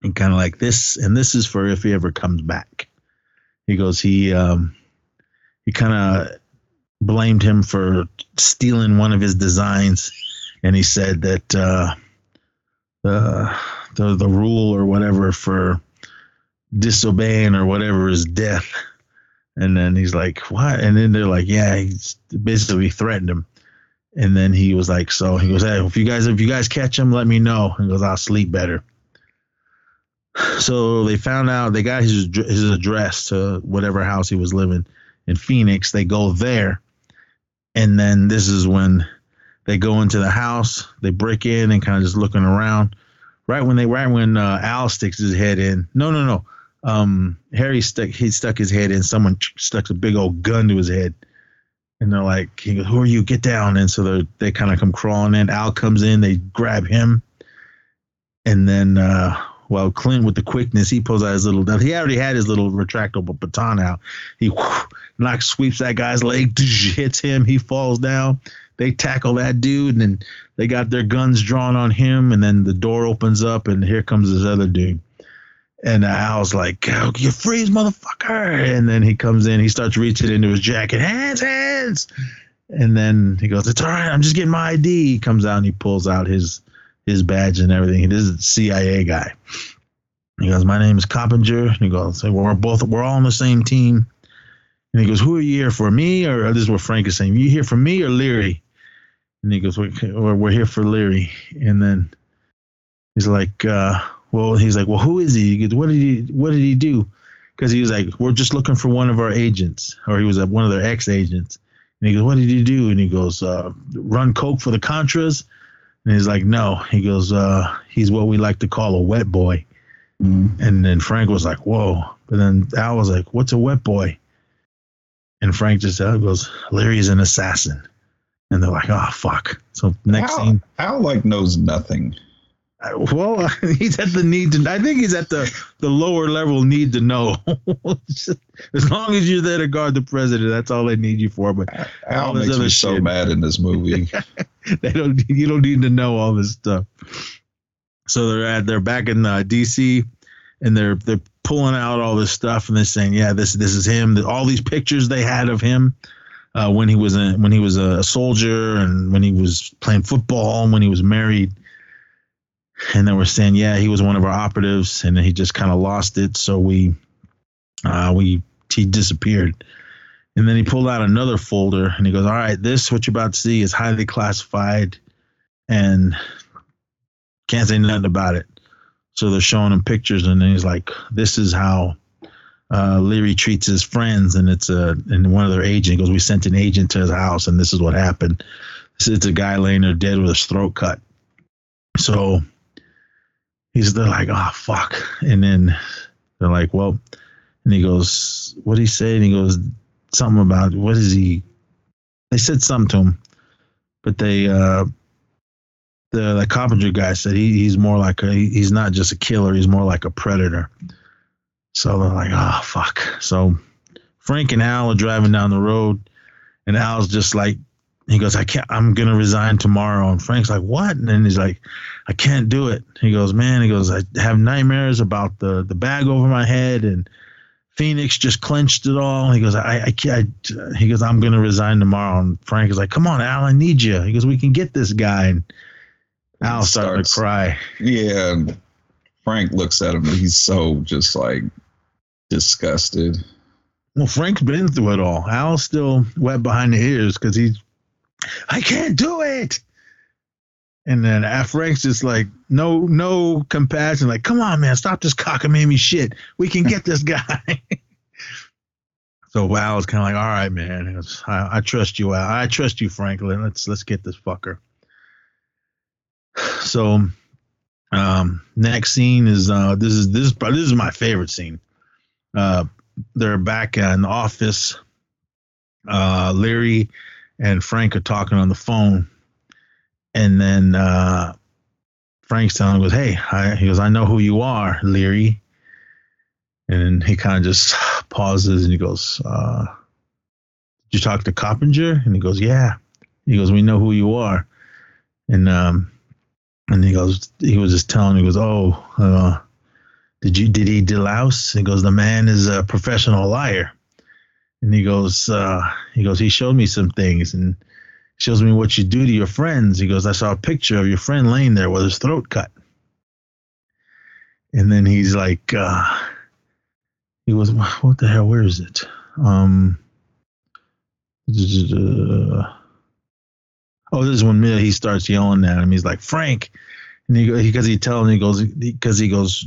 And kind of like this, and this is for if he ever comes back. He goes, he um he kind of blamed him for stealing one of his designs and he said that uh, the, the the rule or whatever for disobeying or whatever is death. And then he's like, "What?" And then they're like, "Yeah." He's basically threatened him. And then he was like, "So he goes, hey, if you guys if you guys catch him, let me know." And goes, "I'll sleep better." So they found out they got his his address to whatever house he was living in Phoenix. They go there, and then this is when they go into the house. They break in and kind of just looking around. Right when they right when uh, Al sticks his head in. No, no, no. Um, Harry stuck he stuck his head in. Someone stuck a big old gun to his head, and they're like, he goes, "Who are you? Get down!" And so they they kind of come crawling in. Al comes in. They grab him, and then uh, well, Clint with the quickness, he pulls out his little. He already had his little retractable baton out. He whoosh, knocks, sweeps that guy's leg, hits him. He falls down. They tackle that dude, and then they got their guns drawn on him. And then the door opens up, and here comes this other dude. And Al's like, "You freeze, motherfucker!" And then he comes in. He starts reaching into his jacket, hands, hands. And then he goes, "It's all right. I'm just getting my ID." He comes out and he pulls out his his badge and everything. This is a CIA guy. He goes, "My name is Coppinger." And he goes, "We're both we're all on the same team." And he goes, "Who are you here for? Me or this is what Frank is saying? You here for me or Leary?" And he goes, "We're, we're here for Leary." And then he's like, uh, "Well," he's like, "Well, who is he?" he goes, "What did he What did he do?" Because he was like, "We're just looking for one of our agents," or he was one of their ex agents. And he goes, "What did he do?" And he goes, uh, "Run coke for the Contras." And he's like, "No." He goes, uh, "He's what we like to call a wet boy." Mm-hmm. And then Frank was like, "Whoa!" But then Al was like, "What's a wet boy?" And Frank just uh, goes, "Larry's an assassin." And they're like, "Oh fuck!" So next Al, scene, Al like knows nothing. Well, he's at the need to. I think he's at the the lower level need to know. as long as you're there to guard the president, that's all they need you for. But Al makes me shit, so mad in this movie. they don't. You don't need to know all this stuff. So they're at they're back in uh, D.C. and they're they're pulling out all this stuff and they're saying, yeah, this this is him. All these pictures they had of him. Uh, when he was a, when he was a soldier and when he was playing football and when he was married and then we're saying, yeah, he was one of our operatives, and he just kind of lost it. So we, uh, we he disappeared. And then he pulled out another folder, and he goes, "All right, this what you're about to see is highly classified, and can't say nothing about it." So they're showing him pictures, and then he's like, "This is how." Uh, Leary treats his friends, and it's a and one of their agents goes, "We sent an agent to his house, and this is what happened. This is a guy laying there dead with his throat cut." So he's they're like, oh fuck. And then they're like, well, and he goes, what did he say? And he goes, something about what is he? They said something to him, but they uh the the Coppinger guy said he, he's more like a he's not just a killer, he's more like a predator. So they're like, oh fuck. So Frank and Al are driving down the road, and Al's just like he goes, I can't, I'm going to resign tomorrow. And Frank's like, what? And then he's like, I can't do it. He goes, man, he goes, I have nightmares about the, the bag over my head and Phoenix just clenched it all. He goes, I, I can't, I, he goes, I'm going to resign tomorrow. And Frank is like, come on, Al, I need you. He goes, we can get this guy. And Al started to cry. Yeah. Frank looks at him and he's so just like disgusted. Well, Frank's been through it all. Al's still wet behind the ears because he's I can't do it. And then Frank's just like, no, no compassion. Like, come on, man, stop this cockamamie shit. We can get this guy. so Val is kind of like, all right, man, I, I, trust you, Al. I trust you, Franklin. Let's let's get this fucker. So, um, next scene is uh, this is this is this is my favorite scene. Uh, they're back in the office. Uh, Leary and Frank are talking on the phone, and then uh, Frank's telling him, "Goes, hey, I, he goes, I know who you are, Leary." And he kind of just pauses and he goes, uh, "Did you talk to Coppinger?" And he goes, "Yeah." He goes, "We know who you are," and um, and he goes, he was just telling, he goes, "Oh, uh, did you did he delouse?" He goes, "The man is a professional liar." and he goes, uh, he goes, he showed me some things and shows me what you do to your friends. He goes, I saw a picture of your friend laying there with his throat cut. And then he's like, uh, he goes, what the hell? Where is it? Um, oh, this is when he starts yelling at him. He's like, Frank. And he because he tells him, he goes, because he goes,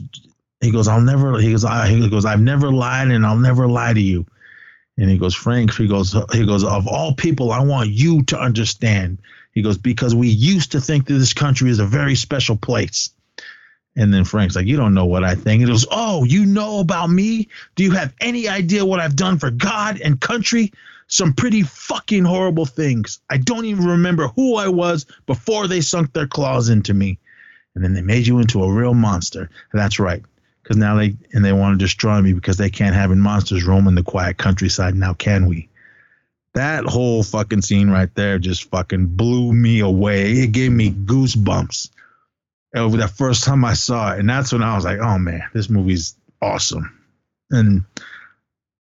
he goes, I'll never, he goes, I, he goes, I've never lied and I'll never lie to you. And he goes, Frank, he goes, he goes, of all people, I want you to understand. He goes, because we used to think that this country is a very special place. And then Frank's like, you don't know what I think. He goes, oh, you know about me? Do you have any idea what I've done for God and country? Some pretty fucking horrible things. I don't even remember who I was before they sunk their claws into me. and then they made you into a real monster. That's right, because now they and they want to destroy me because they can't have monsters roaming the quiet countryside. Now can we? That whole fucking scene right there just fucking blew me away. It gave me goosebumps over that first time I saw it, and that's when I was like, "Oh man, this movie's awesome." And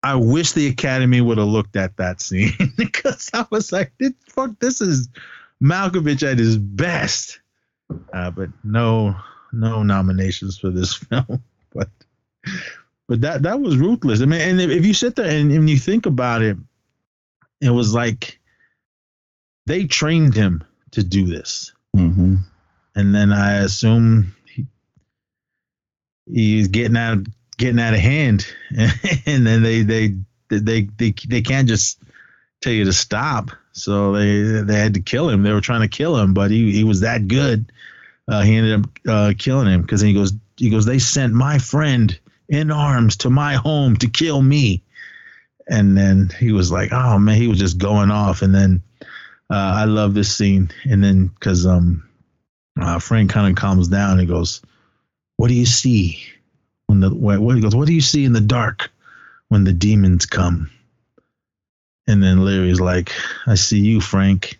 I wish the Academy would have looked at that scene because I was like, "Fuck, this is Malkovich at his best." Uh, but no, no nominations for this film. But that that was ruthless. I mean, and if, if you sit there and, and you think about it, it was like they trained him to do this, Mm-hmm. and then I assume he, he's getting out getting out of hand, and then they they they they they can't just tell you to stop. So they they had to kill him. They were trying to kill him, but he he was that good. Uh, he ended up uh, killing him because he goes he goes they sent my friend in arms to my home to kill me, and then he was like oh man he was just going off. And then uh, I love this scene. And then because um uh, Frank kind of calms down and goes what do you see when the what he goes what do you see in the dark when the demons come? And then Larry's like, I see you, Frank.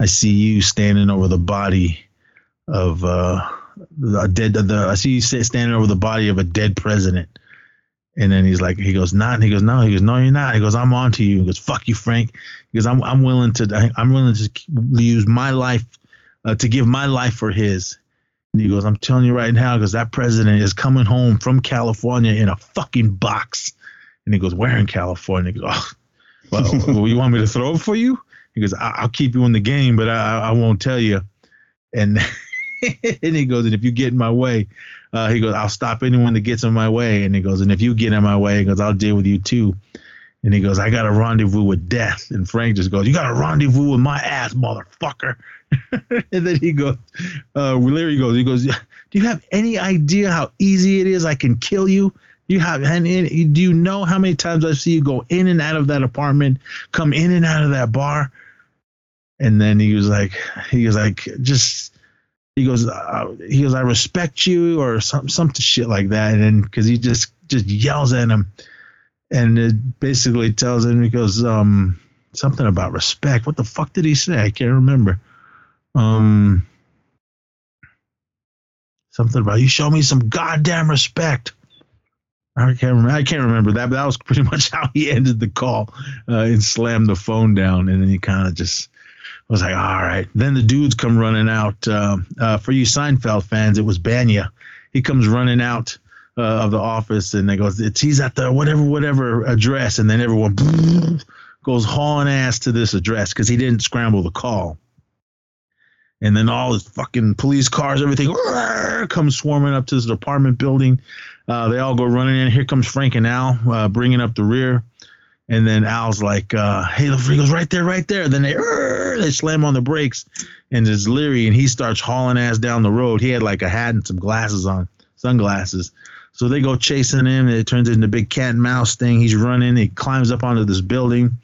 I see you standing over the body of uh, a dead. The, I see you standing over the body of a dead president. And then he's like, he goes, not. And he goes, no. He goes, no, you're not. He goes, I'm on to you. He goes, fuck you, Frank. He goes, I'm, I'm willing to, I'm willing to use my life, uh, to give my life for his. And he goes, I'm telling you right now, because that president is coming home from California in a fucking box. And he goes, where in California? He goes, oh, well, you want me to throw it for you? He goes, I- I'll keep you in the game, but I, I won't tell you. And and he goes, and if you get in my way, uh, he goes, I'll stop anyone that gets in my way. And he goes, and if you get in my way, he goes, I'll deal with you too. And he goes, I got a rendezvous with death. And Frank just goes, You got a rendezvous with my ass, motherfucker. and then he goes, uh, Larry goes, he goes, Do you have any idea how easy it is I can kill you? You have, and, do you know how many times I see you go in and out of that apartment, come in and out of that bar? And then he was like, he was like, just, he goes, uh, he goes, I respect you, or some some shit like that. And then because he just just yells at him, and it basically tells him, he goes, um, something about respect. What the fuck did he say? I can't remember. Um, something about you show me some goddamn respect. I can't remember. I can't remember that, but that was pretty much how he ended the call uh, and slammed the phone down, and then he kind of just was like, "All right." Then the dudes come running out. Uh, uh, for you Seinfeld fans, it was Bania. He comes running out uh, of the office, and they goes, "It's he's at the whatever whatever address," and then everyone goes hauling ass to this address because he didn't scramble the call. And then all his fucking police cars, everything comes swarming up to this apartment building. Uh, they all go running in. Here comes Frank and Al uh, bringing up the rear. And then Al's like, uh, "Hey, goes right there, right there." Then they they slam on the brakes, and it's Leary, and he starts hauling ass down the road. He had like a hat and some glasses on, sunglasses. So they go chasing him, and it turns into a big cat and mouse thing. He's running. He climbs up onto this building.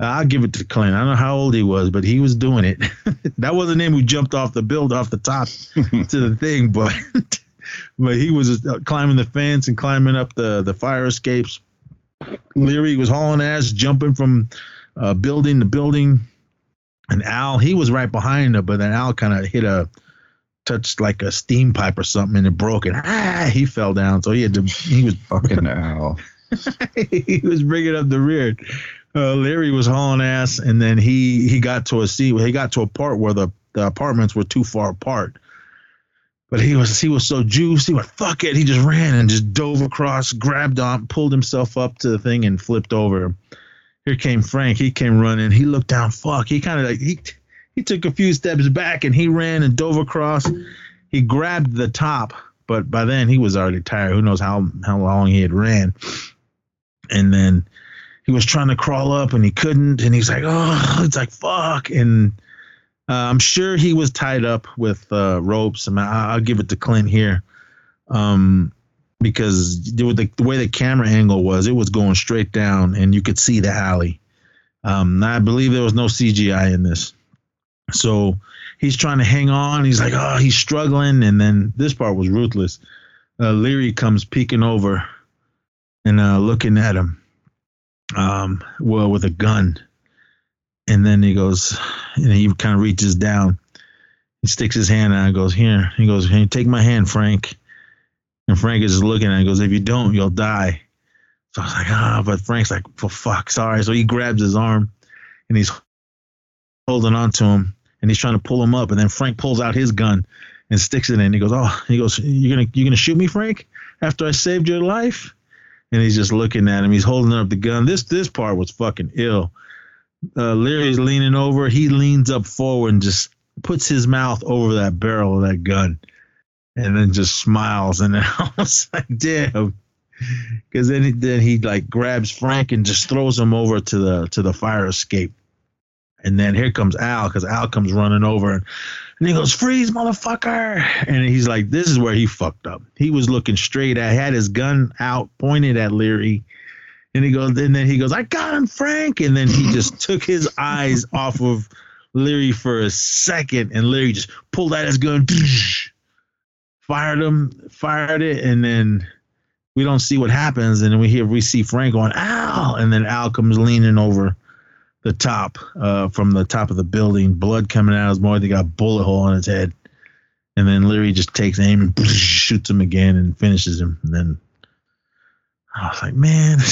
Uh, I'll give it to Clint. I don't know how old he was, but he was doing it. that wasn't him who jumped off the build off the top to the thing, but but he was uh, climbing the fence and climbing up the the fire escapes. Leary was hauling ass, jumping from uh, building to building, and Al he was right behind him, but then Al kind of hit a touched like a steam pipe or something and it broke and ah, he fell down. So he had to he was Fucking Al. he was bringing up the rear. Uh, Larry was hauling ass, and then he he got to a seat. He got to a part where the, the apartments were too far apart. But he was he was so juiced. He went fuck it. He just ran and just dove across, grabbed on, pulled himself up to the thing, and flipped over. Here came Frank. He came running. He looked down. Fuck. He kind of like he he took a few steps back and he ran and dove across. He grabbed the top, but by then he was already tired. Who knows how how long he had ran. And then he was trying to crawl up and he couldn't. And he's like, oh, it's like fuck. And I'm sure he was tied up with uh, ropes. I mean, I- I'll give it to Clint here, um, because the, the, the way the camera angle was, it was going straight down, and you could see the alley. Um, I believe there was no CGI in this, so he's trying to hang on. He's like, oh, he's struggling. And then this part was ruthless. Uh, Leary comes peeking over and uh, looking at him, um, well, with a gun. And then he goes, and he kind of reaches down. He sticks his hand out and goes, Here. He goes, Hey, take my hand, Frank. And Frank is just looking at him and goes, If you don't, you'll die. So I was like, Ah, but Frank's like, For fuck, sorry. So he grabs his arm and he's holding on to him and he's trying to pull him up. And then Frank pulls out his gun and sticks it in. He goes, Oh, he goes, You're gonna you're gonna shoot me, Frank, after I saved your life? And he's just looking at him. He's holding up the gun. This this part was fucking ill. Uh, Leary's leaning over. He leans up forward and just puts his mouth over that barrel of that gun and then just smiles. And then I was like, damn. Because then he, then he like grabs Frank and just throws him over to the to the fire escape. And then here comes Al because Al comes running over and, and he goes, freeze, motherfucker. And he's like, this is where he fucked up. He was looking straight at, had his gun out, pointed at Leary. And he goes, and then he goes, I got him, Frank. And then he just took his eyes off of Leary for a second, and Leary just pulled out his gun, fired him, fired it, and then we don't see what happens, and then we hear we see Frank going Al, and then Al comes leaning over the top uh, from the top of the building, blood coming out of his mouth. He got a bullet hole in his head, and then Leary just takes aim and shoots him again and finishes him. And then I was like, man.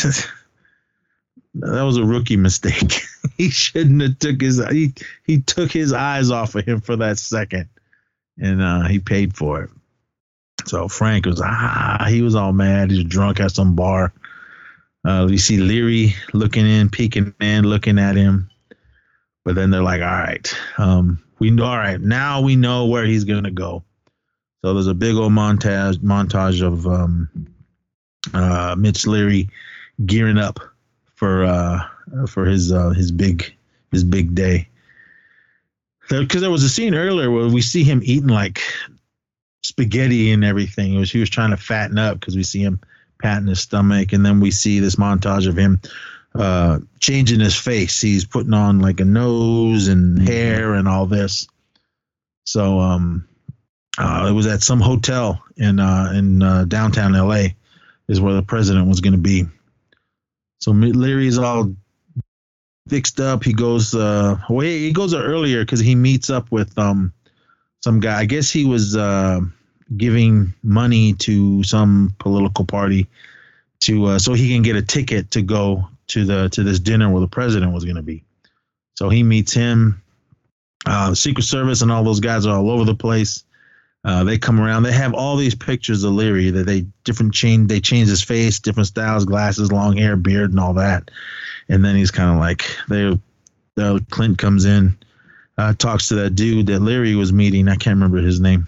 that was a rookie mistake. he shouldn't have took his he he took his eyes off of him for that second, and uh, he paid for it. So Frank was ah he was all mad. He was drunk at some bar. Uh, you see Leary looking in, peeking in, looking at him. But then they're like, all right, um, we all right, now we know where he's gonna go. So there's a big old montage montage of um, uh, Mitch Leary gearing up for uh for his uh his big his big day. Because there was a scene earlier where we see him eating like spaghetti and everything. It was he was trying to fatten up because we see him patting his stomach, and then we see this montage of him uh changing his face. He's putting on like a nose and hair and all this. So um uh, it was at some hotel in uh in uh, downtown LA is where the president was going to be. So Leary's all fixed up. He goes uh well he goes earlier because he meets up with um some guy. I guess he was uh giving money to some political party to uh, so he can get a ticket to go to the to this dinner where the president was going to be. So he meets him. Uh, Secret Service and all those guys are all over the place. Uh, they come around. They have all these pictures of Leary that they different change. They change his face, different styles, glasses, long hair, beard, and all that. And then he's kind of like they. Clint comes in, uh, talks to that dude that Leary was meeting. I can't remember his name.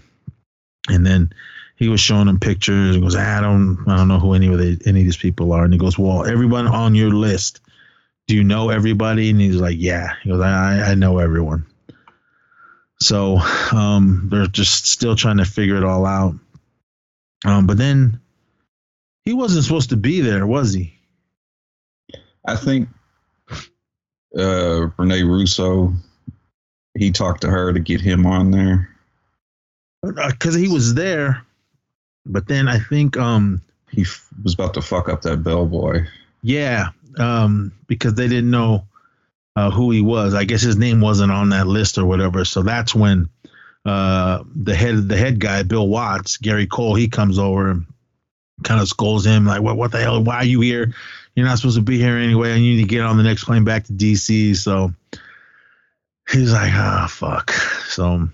And then he was showing him pictures. and goes, I don't, I don't know who any of the, any of these people are. And he goes, Well, everyone on your list, do you know everybody? And he's like, Yeah. He goes, I, I know everyone. So um, they're just still trying to figure it all out. Um, but then he wasn't supposed to be there, was he? I think uh, Rene Russo, he talked to her to get him on there. Because Uh, he was there, but then I think, um, He f- was about to fuck up that bellboy. yeah, um, because they didn't know uh, who he was. I guess his name wasn't on that list or whatever. So that's when uh, the head the head guy, Bill Watts, Gary Cole, he comes over and kind of scolds him like, "What? What the hell? Why are you here? You're not supposed to be here anyway. And you need to get on the next plane back to DC." So he's like, "Ah, fuck." So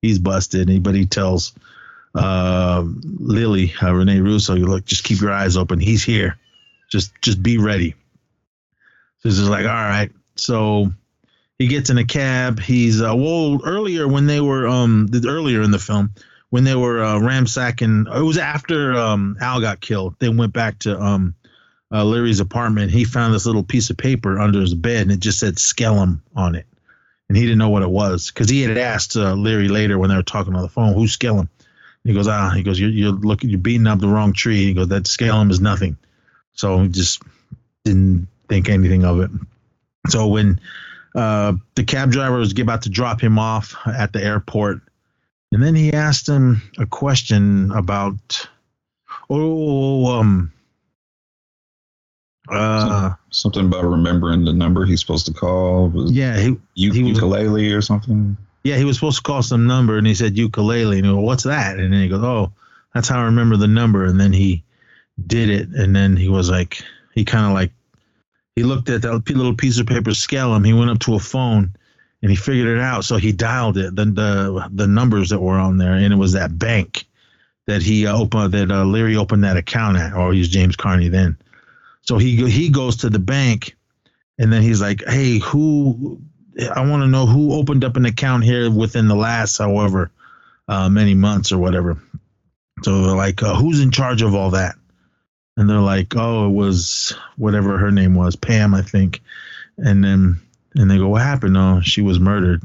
he's busted. And but he tells uh, Lilly, uh, Rene Russo, "You look, just keep your eyes open. He's here. Just just be ready." So he's like, "All right." So he gets in a cab. He's uh, well earlier when they were um the, earlier in the film when they were uh, ransacking. It was after um Al got killed. They went back to um uh, Larry's apartment. He found this little piece of paper under his bed, and it just said Skellum on it, and he didn't know what it was because he had asked uh, Larry later when they were talking on the phone, "Who's Skellum?" He goes, "Ah," he goes, "You're you're looking, you're beating up the wrong tree." He goes, "That Skellum is nothing." So he just didn't think anything of it. So when uh, the cab driver was about to drop him off at the airport, and then he asked him a question about, oh, um, uh, Something about remembering the number he's supposed to call. Was yeah, he u- he was- ukulele or something? yeah he was supposed to call some number, and he said ukulele, and he goes, what's that? And then he goes, oh, that's how I remember the number, and then he did it, and then he was like, he kind of like, he looked at that little piece of paper Skellum. He went up to a phone, and he figured it out. So he dialed it, the the the numbers that were on there, and it was that bank that he uh, opened that uh, Leary opened that account at, or he was James Carney then. So he he goes to the bank, and then he's like, "Hey, who? I want to know who opened up an account here within the last, however, uh, many months or whatever." So they're like, uh, "Who's in charge of all that?" And they're like, "Oh, it was whatever her name was, Pam, I think." And then and they go, "What happened?" Oh, she was murdered.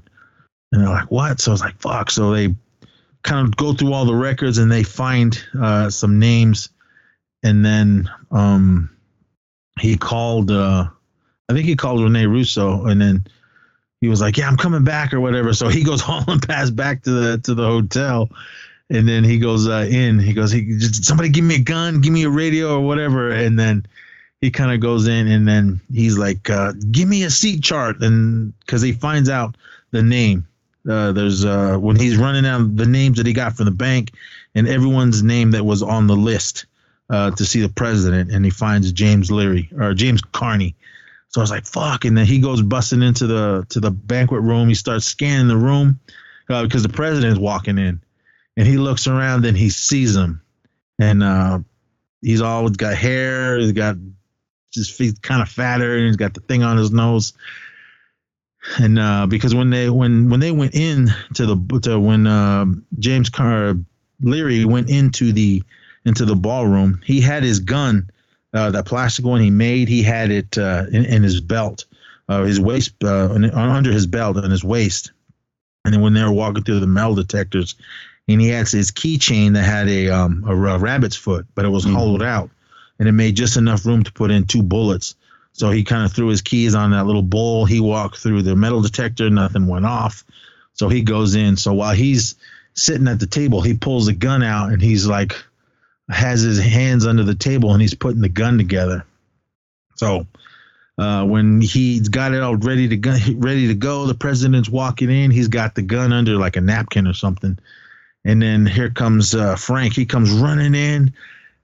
And they're like, "What?" So I was like, "Fuck!" So they kind of go through all the records and they find uh, some names, and then um, he called. Uh, I think he called Rene Russo, and then he was like, "Yeah, I'm coming back" or whatever. So he goes hauling past back to the to the hotel, and then he goes uh, in. He goes, "He just somebody give me a gun, give me a radio or whatever," and then he kind of goes in and then he's like, uh, "Give me a seat chart," and because he finds out the name. Uh, there's uh, when he's running out the names that he got from the bank and everyone's name that was on the list uh, to see the president, and he finds James Leary or James Carney. So I was like, "Fuck!" And then he goes busting into the to the banquet room. He starts scanning the room uh, because the president's walking in, and he looks around and he sees him, and uh, he's always got hair. He's got just he's kind of fatter, and he's got the thing on his nose. And uh, because when they when when they went in to the to when uh, James Car Leary went into the into the ballroom, he had his gun, uh, that plastic one he made. He had it uh, in, in his belt, uh, his waist, uh, under his belt on his waist. And then when they were walking through the metal detectors, and he had his keychain that had a um a, ra- rabbit's foot, but it was Mhm. hollowed out, and it made just enough room to put in two bullets. So he kind of threw his keys on that little bowl. He walked through the metal detector, nothing went off. So he goes in. So while he's sitting at the table, he pulls the gun out and he's like has his hands under the table and he's putting the gun together. So uh, when he's got it all ready to go, ready to go, the president's walking in. He's got the gun under like a napkin or something, and then here comes uh, Frank. He comes running in,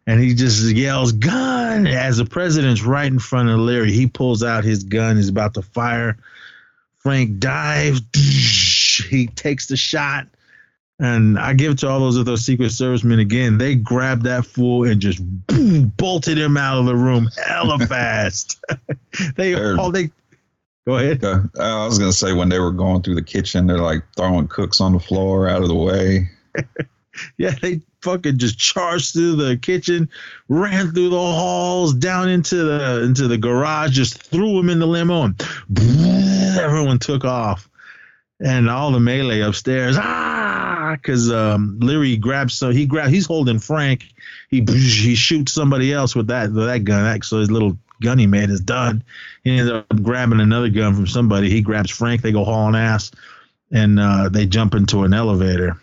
and he just yells "gun" as the president's right in front of Larry. He pulls out his gun. He's about to fire. Frank dives. He takes the shot. And I give it to all those other Secret Servicemen again. They grabbed that fool and just boom, bolted him out of the room hella fast. they They're- all they go ahead. Okay. Uh, I was gonna say when they were going through the kitchen, they're like throwing cooks on the floor out of the way. Yeah, they fucking just charged through the kitchen, ran through the halls, down into the into the garage, just threw him in the limo, and everyone took off. And all the melee upstairs, ah, because um, Leary grabs so he grabs he's holding Frank, he he shoots somebody else with that with that gun. So his little gun he made is done. He ends up grabbing another gun from somebody. He grabs Frank. They go hauling ass, and uh, they jump into an elevator.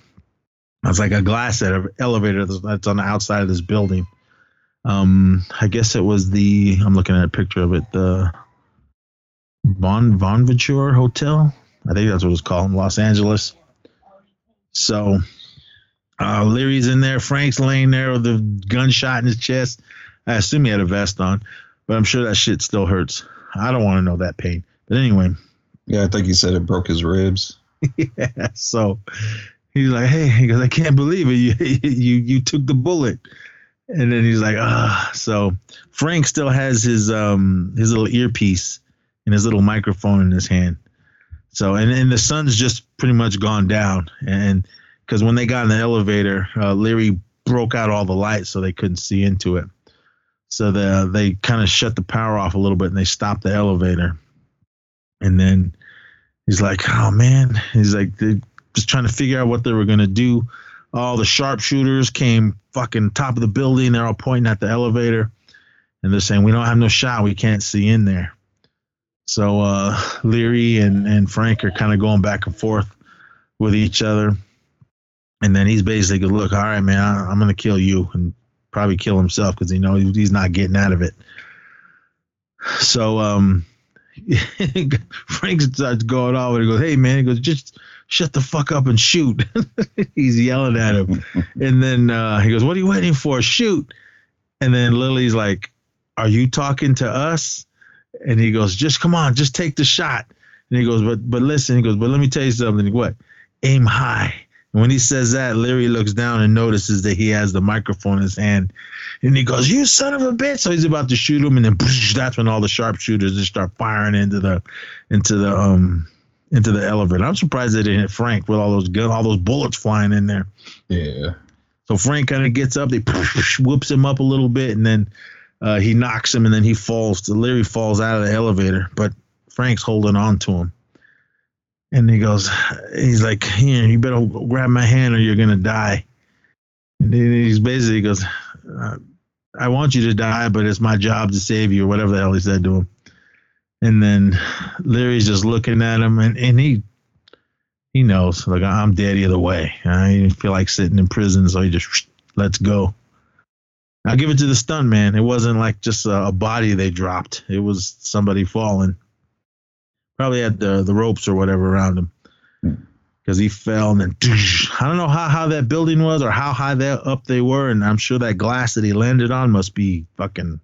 It's like a glass ele- elevator that's- on the outside of this building. Um, I guess it was the I'm looking at a picture of it, the Bon Bonaventure Hotel. I think that's what it's called in Los Angeles. So uh, Leary's in there, Frank's laying there with the gunshot in his chest. I assume he had a vest on, but I'm sure that shit still hurts. I don't want to know that pain. But anyway, Yeah, I think he said it broke his ribs. yeah. So he's like, "Hey," he goes, "I can't believe it. You you you took the bullet." And then he's like, "Ah." So Frank still has his um his little earpiece and his little microphone in his hand. So and and the sun's just pretty much gone down, and because when they got in the elevator, uh, Leary broke out all the lights so they couldn't see into it. So the, they kind of shut the power off a little bit and they stopped the elevator. And then he's like, oh man, he's like, just trying to figure out what they were going to do. All the sharpshooters came fucking top of the building. They're all pointing at the elevator and they're saying, we don't have no shot. We can't see in there. So uh, Leary and, and Frank are kind of going back and forth with each other. And then he's basically, look, all right, man, I, I'm going to kill you and probably kill himself because he knows he's not getting out of it. So um, Frank starts going on and he goes, hey, man, he goes, just shut the fuck up and shoot. he's yelling at him. and then uh, he goes, what are you waiting for? Shoot. And then Lilly's like, are you talking to us? And he goes, just come on, just take the shot. And he goes, but but listen, he goes, but let me tell you something. What? Aim high. When he says that, Larry looks down and notices that he has the microphone in his hand. And he goes, You son of a bitch. So he's about to shoot him, and then that's when all the sharpshooters just start firing into the into the um into the elevator. I'm surprised they didn't hit Frank with all those gun, all those bullets flying in there. Yeah. So Frank kind of gets up, they whoops him up a little bit, and then uh, he knocks him, and then he falls. Larry falls out of the elevator, but Frank's holding on to him. And he goes, he's like, Here, you better grab my hand or you're gonna die. And he's basically he goes, uh, I want you to die, but it's my job to save you, or whatever the hell he said to him. And then Larry's just looking at him, and, and he he knows, like I'm dead either way. I didn't feel like sitting in prison, so he just let's go. I'll give it to the stunt man. It wasn't like just a, a body they dropped. It was somebody falling. Probably had the the ropes or whatever around him because he fell and then I don't know how, how that building was or how high that up they were, and I'm sure that glass that he landed on must be fucking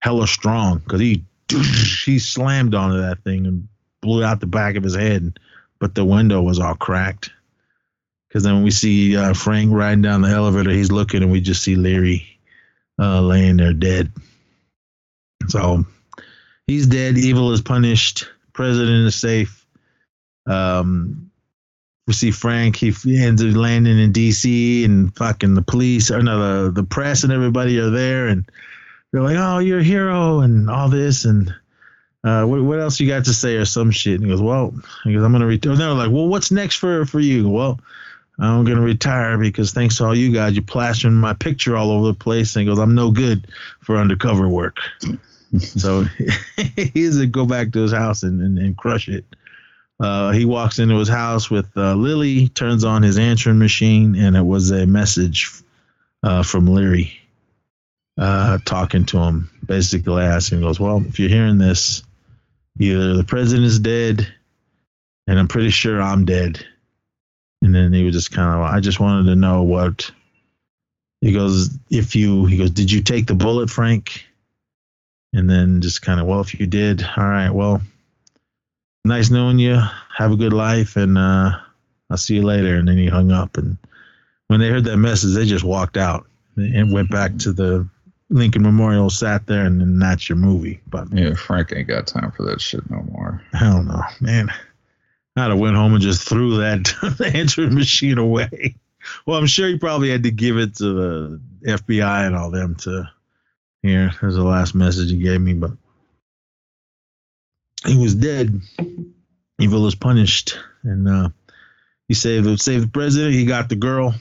hella strong because he he slammed onto that thing and blew out the back of his head, but the window was all cracked. Because then we see uh, Frank riding down the elevator, he's looking and we just see Larry uh, laying there dead. So he's dead. Evil is punished. President is safe. Um, we see Frank. He ends up landing in D.C. and fucking the police or no, the, the press and everybody are there and they're like, "Oh, you're a hero" and all this and uh, what, what else you got to say or some shit? And he goes, "Well," he "I'm gonna retire." They're like, "Well, what's next for for you?" Well, I'm gonna retire because thanks to all you guys, you're plastering my picture all over the place. And he goes, I'm no good for undercover work. So he's to go back to his house and, and, and crush it. Uh, he walks into his house with uh, Lilly, turns on his answering machine, and it was a message uh, from Leary uh, talking to him, basically asking, goes, Well, if you're hearing this, either the president is dead, and I'm pretty sure I'm dead and then he was just kind of, I just wanted to know what he goes, if you, he goes, did you take the bullet, Frank? And then just kind of, well, if you did, all right, well, nice knowing you. Have a good life, and uh, I'll see you later. And then he hung up. And when they heard that message, they just walked out and went back to the Lincoln Memorial, sat there, and then that's your movie. But yeah, Frank ain't got time for that shit no more. Hell no, man. I'd have went home and just threw that answering machine away. Well, I'm sure he probably had to give it to the FBI and all them to here. There's the last message he gave me, but he was dead. Evil is punished, and uh, he saved saved the president. He got the girl,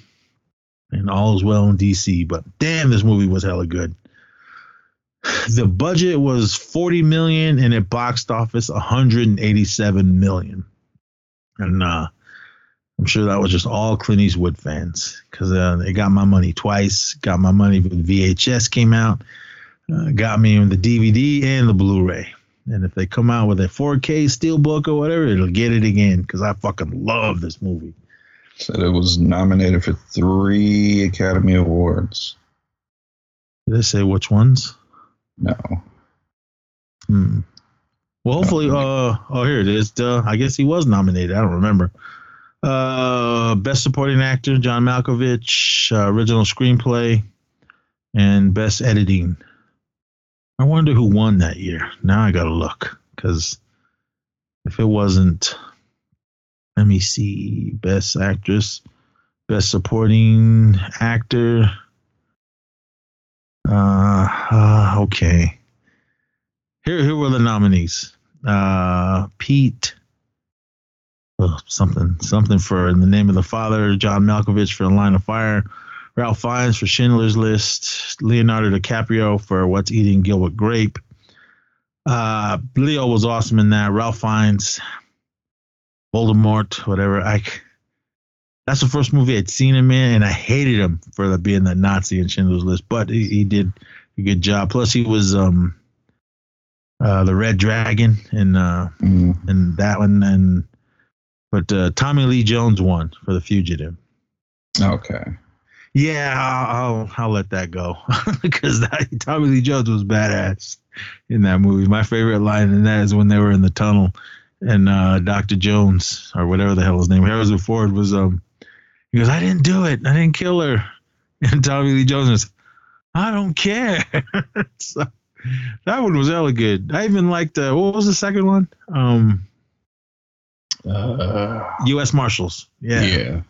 and all is well in D.C. But damn, this movie was hella good. The budget was 40 million, and it boxed office 187 million and uh, I'm sure that was just all Clint Eastwood fans because uh, they got my money twice. Got my money when VHS came out. Uh, got me in the DVD and the Blu-ray. And if they come out with a 4K steelbook or whatever, it'll get it again because I fucking love this movie. Said it was nominated for three Academy Awards. Did they say which ones? No. Hmm. Well, hopefully, uh, oh, here it is. Uh, I guess he was nominated. I don't remember. Uh, best supporting actor, John Malkovich. Uh, original screenplay, and best editing. I wonder who won that year. Now I gotta look because if it wasn't, let me see. Best actress, best supporting actor. Uh, uh okay. Here, here were the nominees. Uh, Pete, oh, something, something for In the Name of the Father. John Malkovich for The Line of Fire. Ralph Fiennes for Schindler's List. Leonardo DiCaprio for What's Eating Gilbert Grape. Uh, Leo was awesome in that. Ralph Fiennes, Voldemort, whatever. I. That's the first movie I'd seen him in, and I hated him for the, being the Nazi in Schindler's List. But he, he did a good job. Plus, he was um, uh, the Red Dragon in uh, Mm. in that one, and but uh, Tommy Lee Jones won for The Fugitive. Okay. Yeah, I'll I'll, I'll let that go because Tommy Lee Jones was badass in that movie. My favorite line in that is when they were in the tunnel and uh, Doctor Jones or whatever the hell his name, Harrison Ford was um. He goes, I didn't do it. I didn't kill her. And Tommy Lee Jones was, I don't care. so, that one was hella good. I even liked uh, what was the second one? Um, Uh, U.S. Marshals. yeah. Yeah,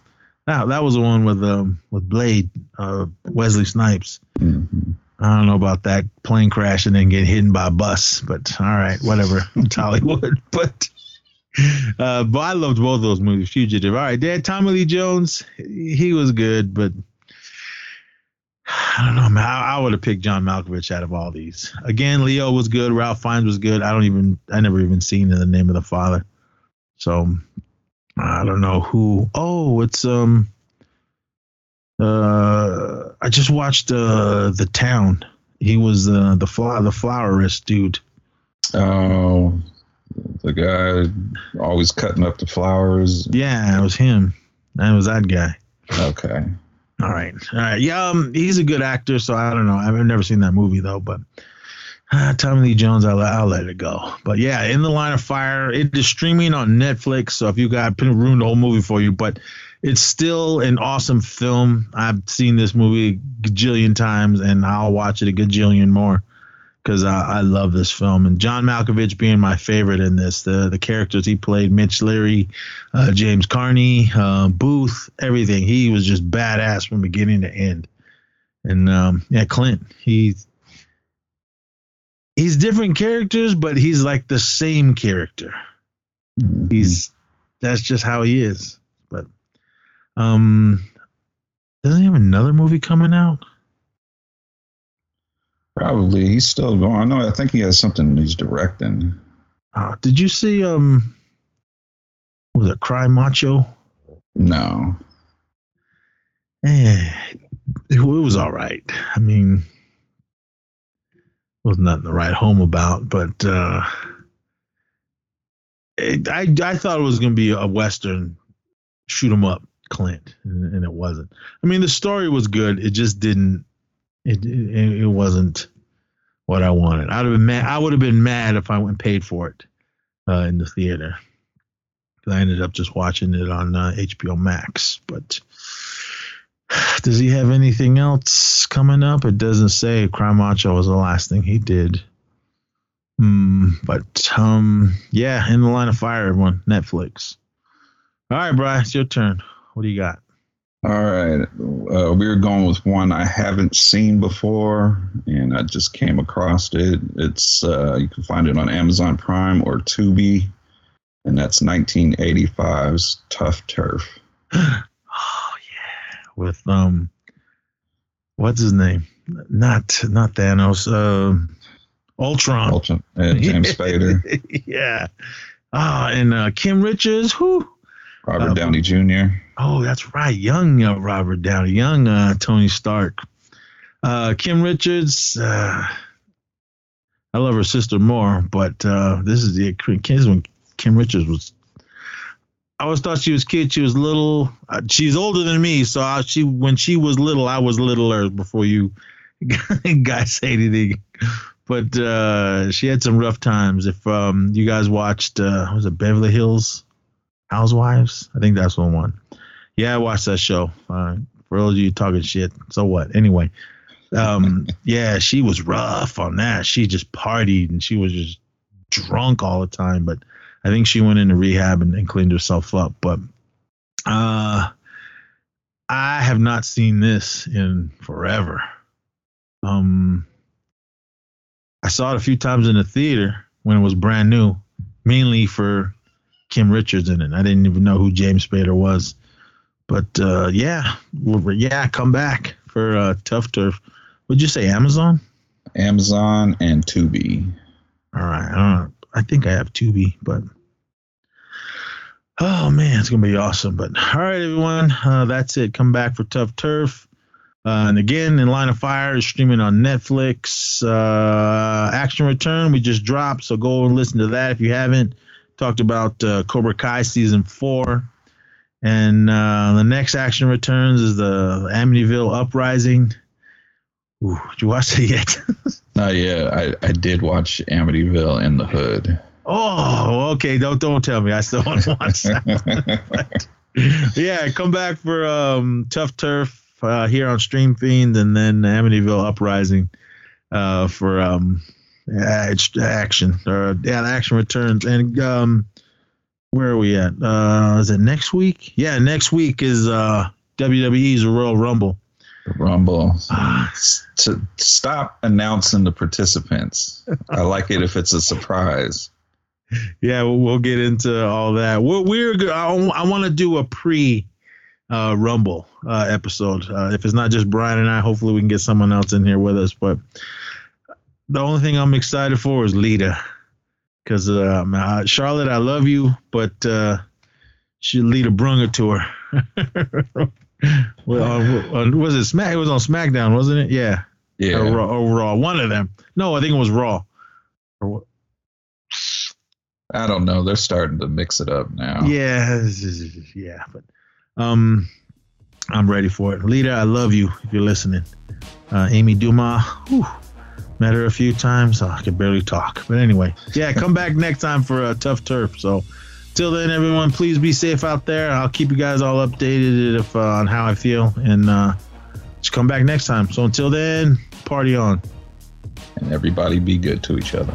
That, that was the one with um with Blade, uh, Wesley Snipes. Mhm. I don't know about that plane crash and then get hit by a bus, but all right, whatever. It's Hollywood. But uh, but I loved both of those movies. Fugitive. All right, Dad. Tommy Lee Jones, he was good, but I don't know, man. I, I would have picked John Malkovich out of all these. Again, Leo was good. Ralph Fiennes was good. I don't even. I never even seen in the name of the father. So I don't know who. Oh, it's um. Uh, I just watched uh the town. He was uh, the flower, the flowerist dude. Oh, the guy always cutting up the flowers. Yeah, it was him. That was that guy. Okay. All right, all right. Yeah, um, he's a good actor. So I don't know. I've never seen that movie though, but. Tommy Lee Jones, I'll, I'll let it go. But yeah, In the Line of Fire, it is streaming on Netflix. So if you got ruined the whole movie for you, but it's still an awesome film. I've seen this movie a gajillion times, and I'll watch it a gajillion more because I, I love this film. And John Malkovich being my favorite in this, the the characters he played, Mitch Leary, uh, James Carney, uh, Booth, everything. He was just badass from beginning to end. And um, yeah, Clint, he's he's different characters, but he's like the same character. He's that's just how he is. But um, doesn't he have another movie coming out? probably he's still going. I know. I think he has something he's directing. Uh, did you see um, was it Cry Macho? No. Eh, it, it was all right. I mean, was nothing to write home about, but uh, it, I I thought it was going to be a western shoot 'em up Clint, and, and it wasn't. I mean, the story was good. It just didn't. It it, it wasn't what I wanted. I'd have been mad. I would have been mad if I went paid for it uh, in the theater. I ended up just watching it on uh, HBO Max. But does he have anything else coming up? It doesn't say. Cry Macho was the last thing he did. Hmm. but um, yeah, in the line of fire, everyone. Netflix. All right, Bry, it's your turn. What do you got? All right. Uh, we're going with one I haven't seen before, and I just came across it. It's uh, you can find it on Amazon Prime or Tubi, and that's 1985's Tough Turf. Yeah, with um, what's his name? Not not Thanos. Um, Ultron. Ultra, uh, James Spader, yeah. Ah, and uh, Kim Richards. Who? Robert Uh, Downey Jr. Oh, that's right. Young uh, Robert Downey, young uh, Tony Stark. Uh, Kim Richards. Uh, I love her sister more, but uh, this is the kids when Kim Richards was. I always thought she was cute. She was little. Uh, she's older than me, so I, she when she was little, I was littler before you guys say anything. But uh, she had some rough times. If um, you guys watched, uh, was it Beverly Hills Housewives? I think that's the one. Yeah, I watched that show. Uh, for all of you talking shit, so what? Anyway, um, yeah, she was rough on that. She just partied and she was just drunk all the time. But I think she went into rehab and, and cleaned herself up. But uh, I have not seen this in forever. Um, I saw it a few times in the theater when it was brand new, mainly for Kim Richards in it. I didn't even know who James Spader was. But uh, yeah, yeah, come back for uh, Tough Turf. Would you say Amazon? Amazon and Tubi. All right. I think I have Tubi, but oh man, it's gonna be awesome. But all right, everyone, uh, that's it. Come back for Tough Turf. Uh, and again, In Line of Fire is streaming on Netflix. Uh, Action Return we just dropped, so go and listen to that if you haven't. Talked about uh, Cobra Kai season four, and uh, the next Action Returns is the Amityville Uprising. Ooh, did you watch it yet? Not yet. I, I did watch Amityville in the Hood. oh, okay. Don't don't tell me. I still want to watch that. yeah, come back for um, Tough Turf uh, here on Stream Fiend, and then Amityville Uprising uh, for um, action or yeah, action returns. And um, where are we at? Uh, is it next week? Yeah, next week is uh, WWE's Royal Rumble. Rumble. to stop announcing the participants. I like it if it's a surprise. Yeah, we'll, we'll get into all that. We're, we're good. I, I want to do a pre uh, Rumble uh, episode. Uh, if it's not just Brian and I, hopefully we can get someone else in here with us. But the only thing I'm excited for is Lita, because um, uh, Charlotte, I love you, but uh, she Lita brung it to her. well, uh, was it Smack? It was on SmackDown, wasn't it? Yeah. Yeah. Or, Raw, or Raw, one of them. No, I think it was Raw. Or what? I don't know. They're starting to mix it up now. Yeah, yeah, but um, I'm ready for it. Lita, I love you. If you're listening, uh, Amy Dumas, whew, met her a few times. Oh, I can barely talk, but anyway, yeah, come back next time for a tough turf. So, till then, everyone, please be safe out there. I'll keep you guys all updated if uh, on how I feel, and uh, just come back next time. So until then, party on. And everybody be good to each other.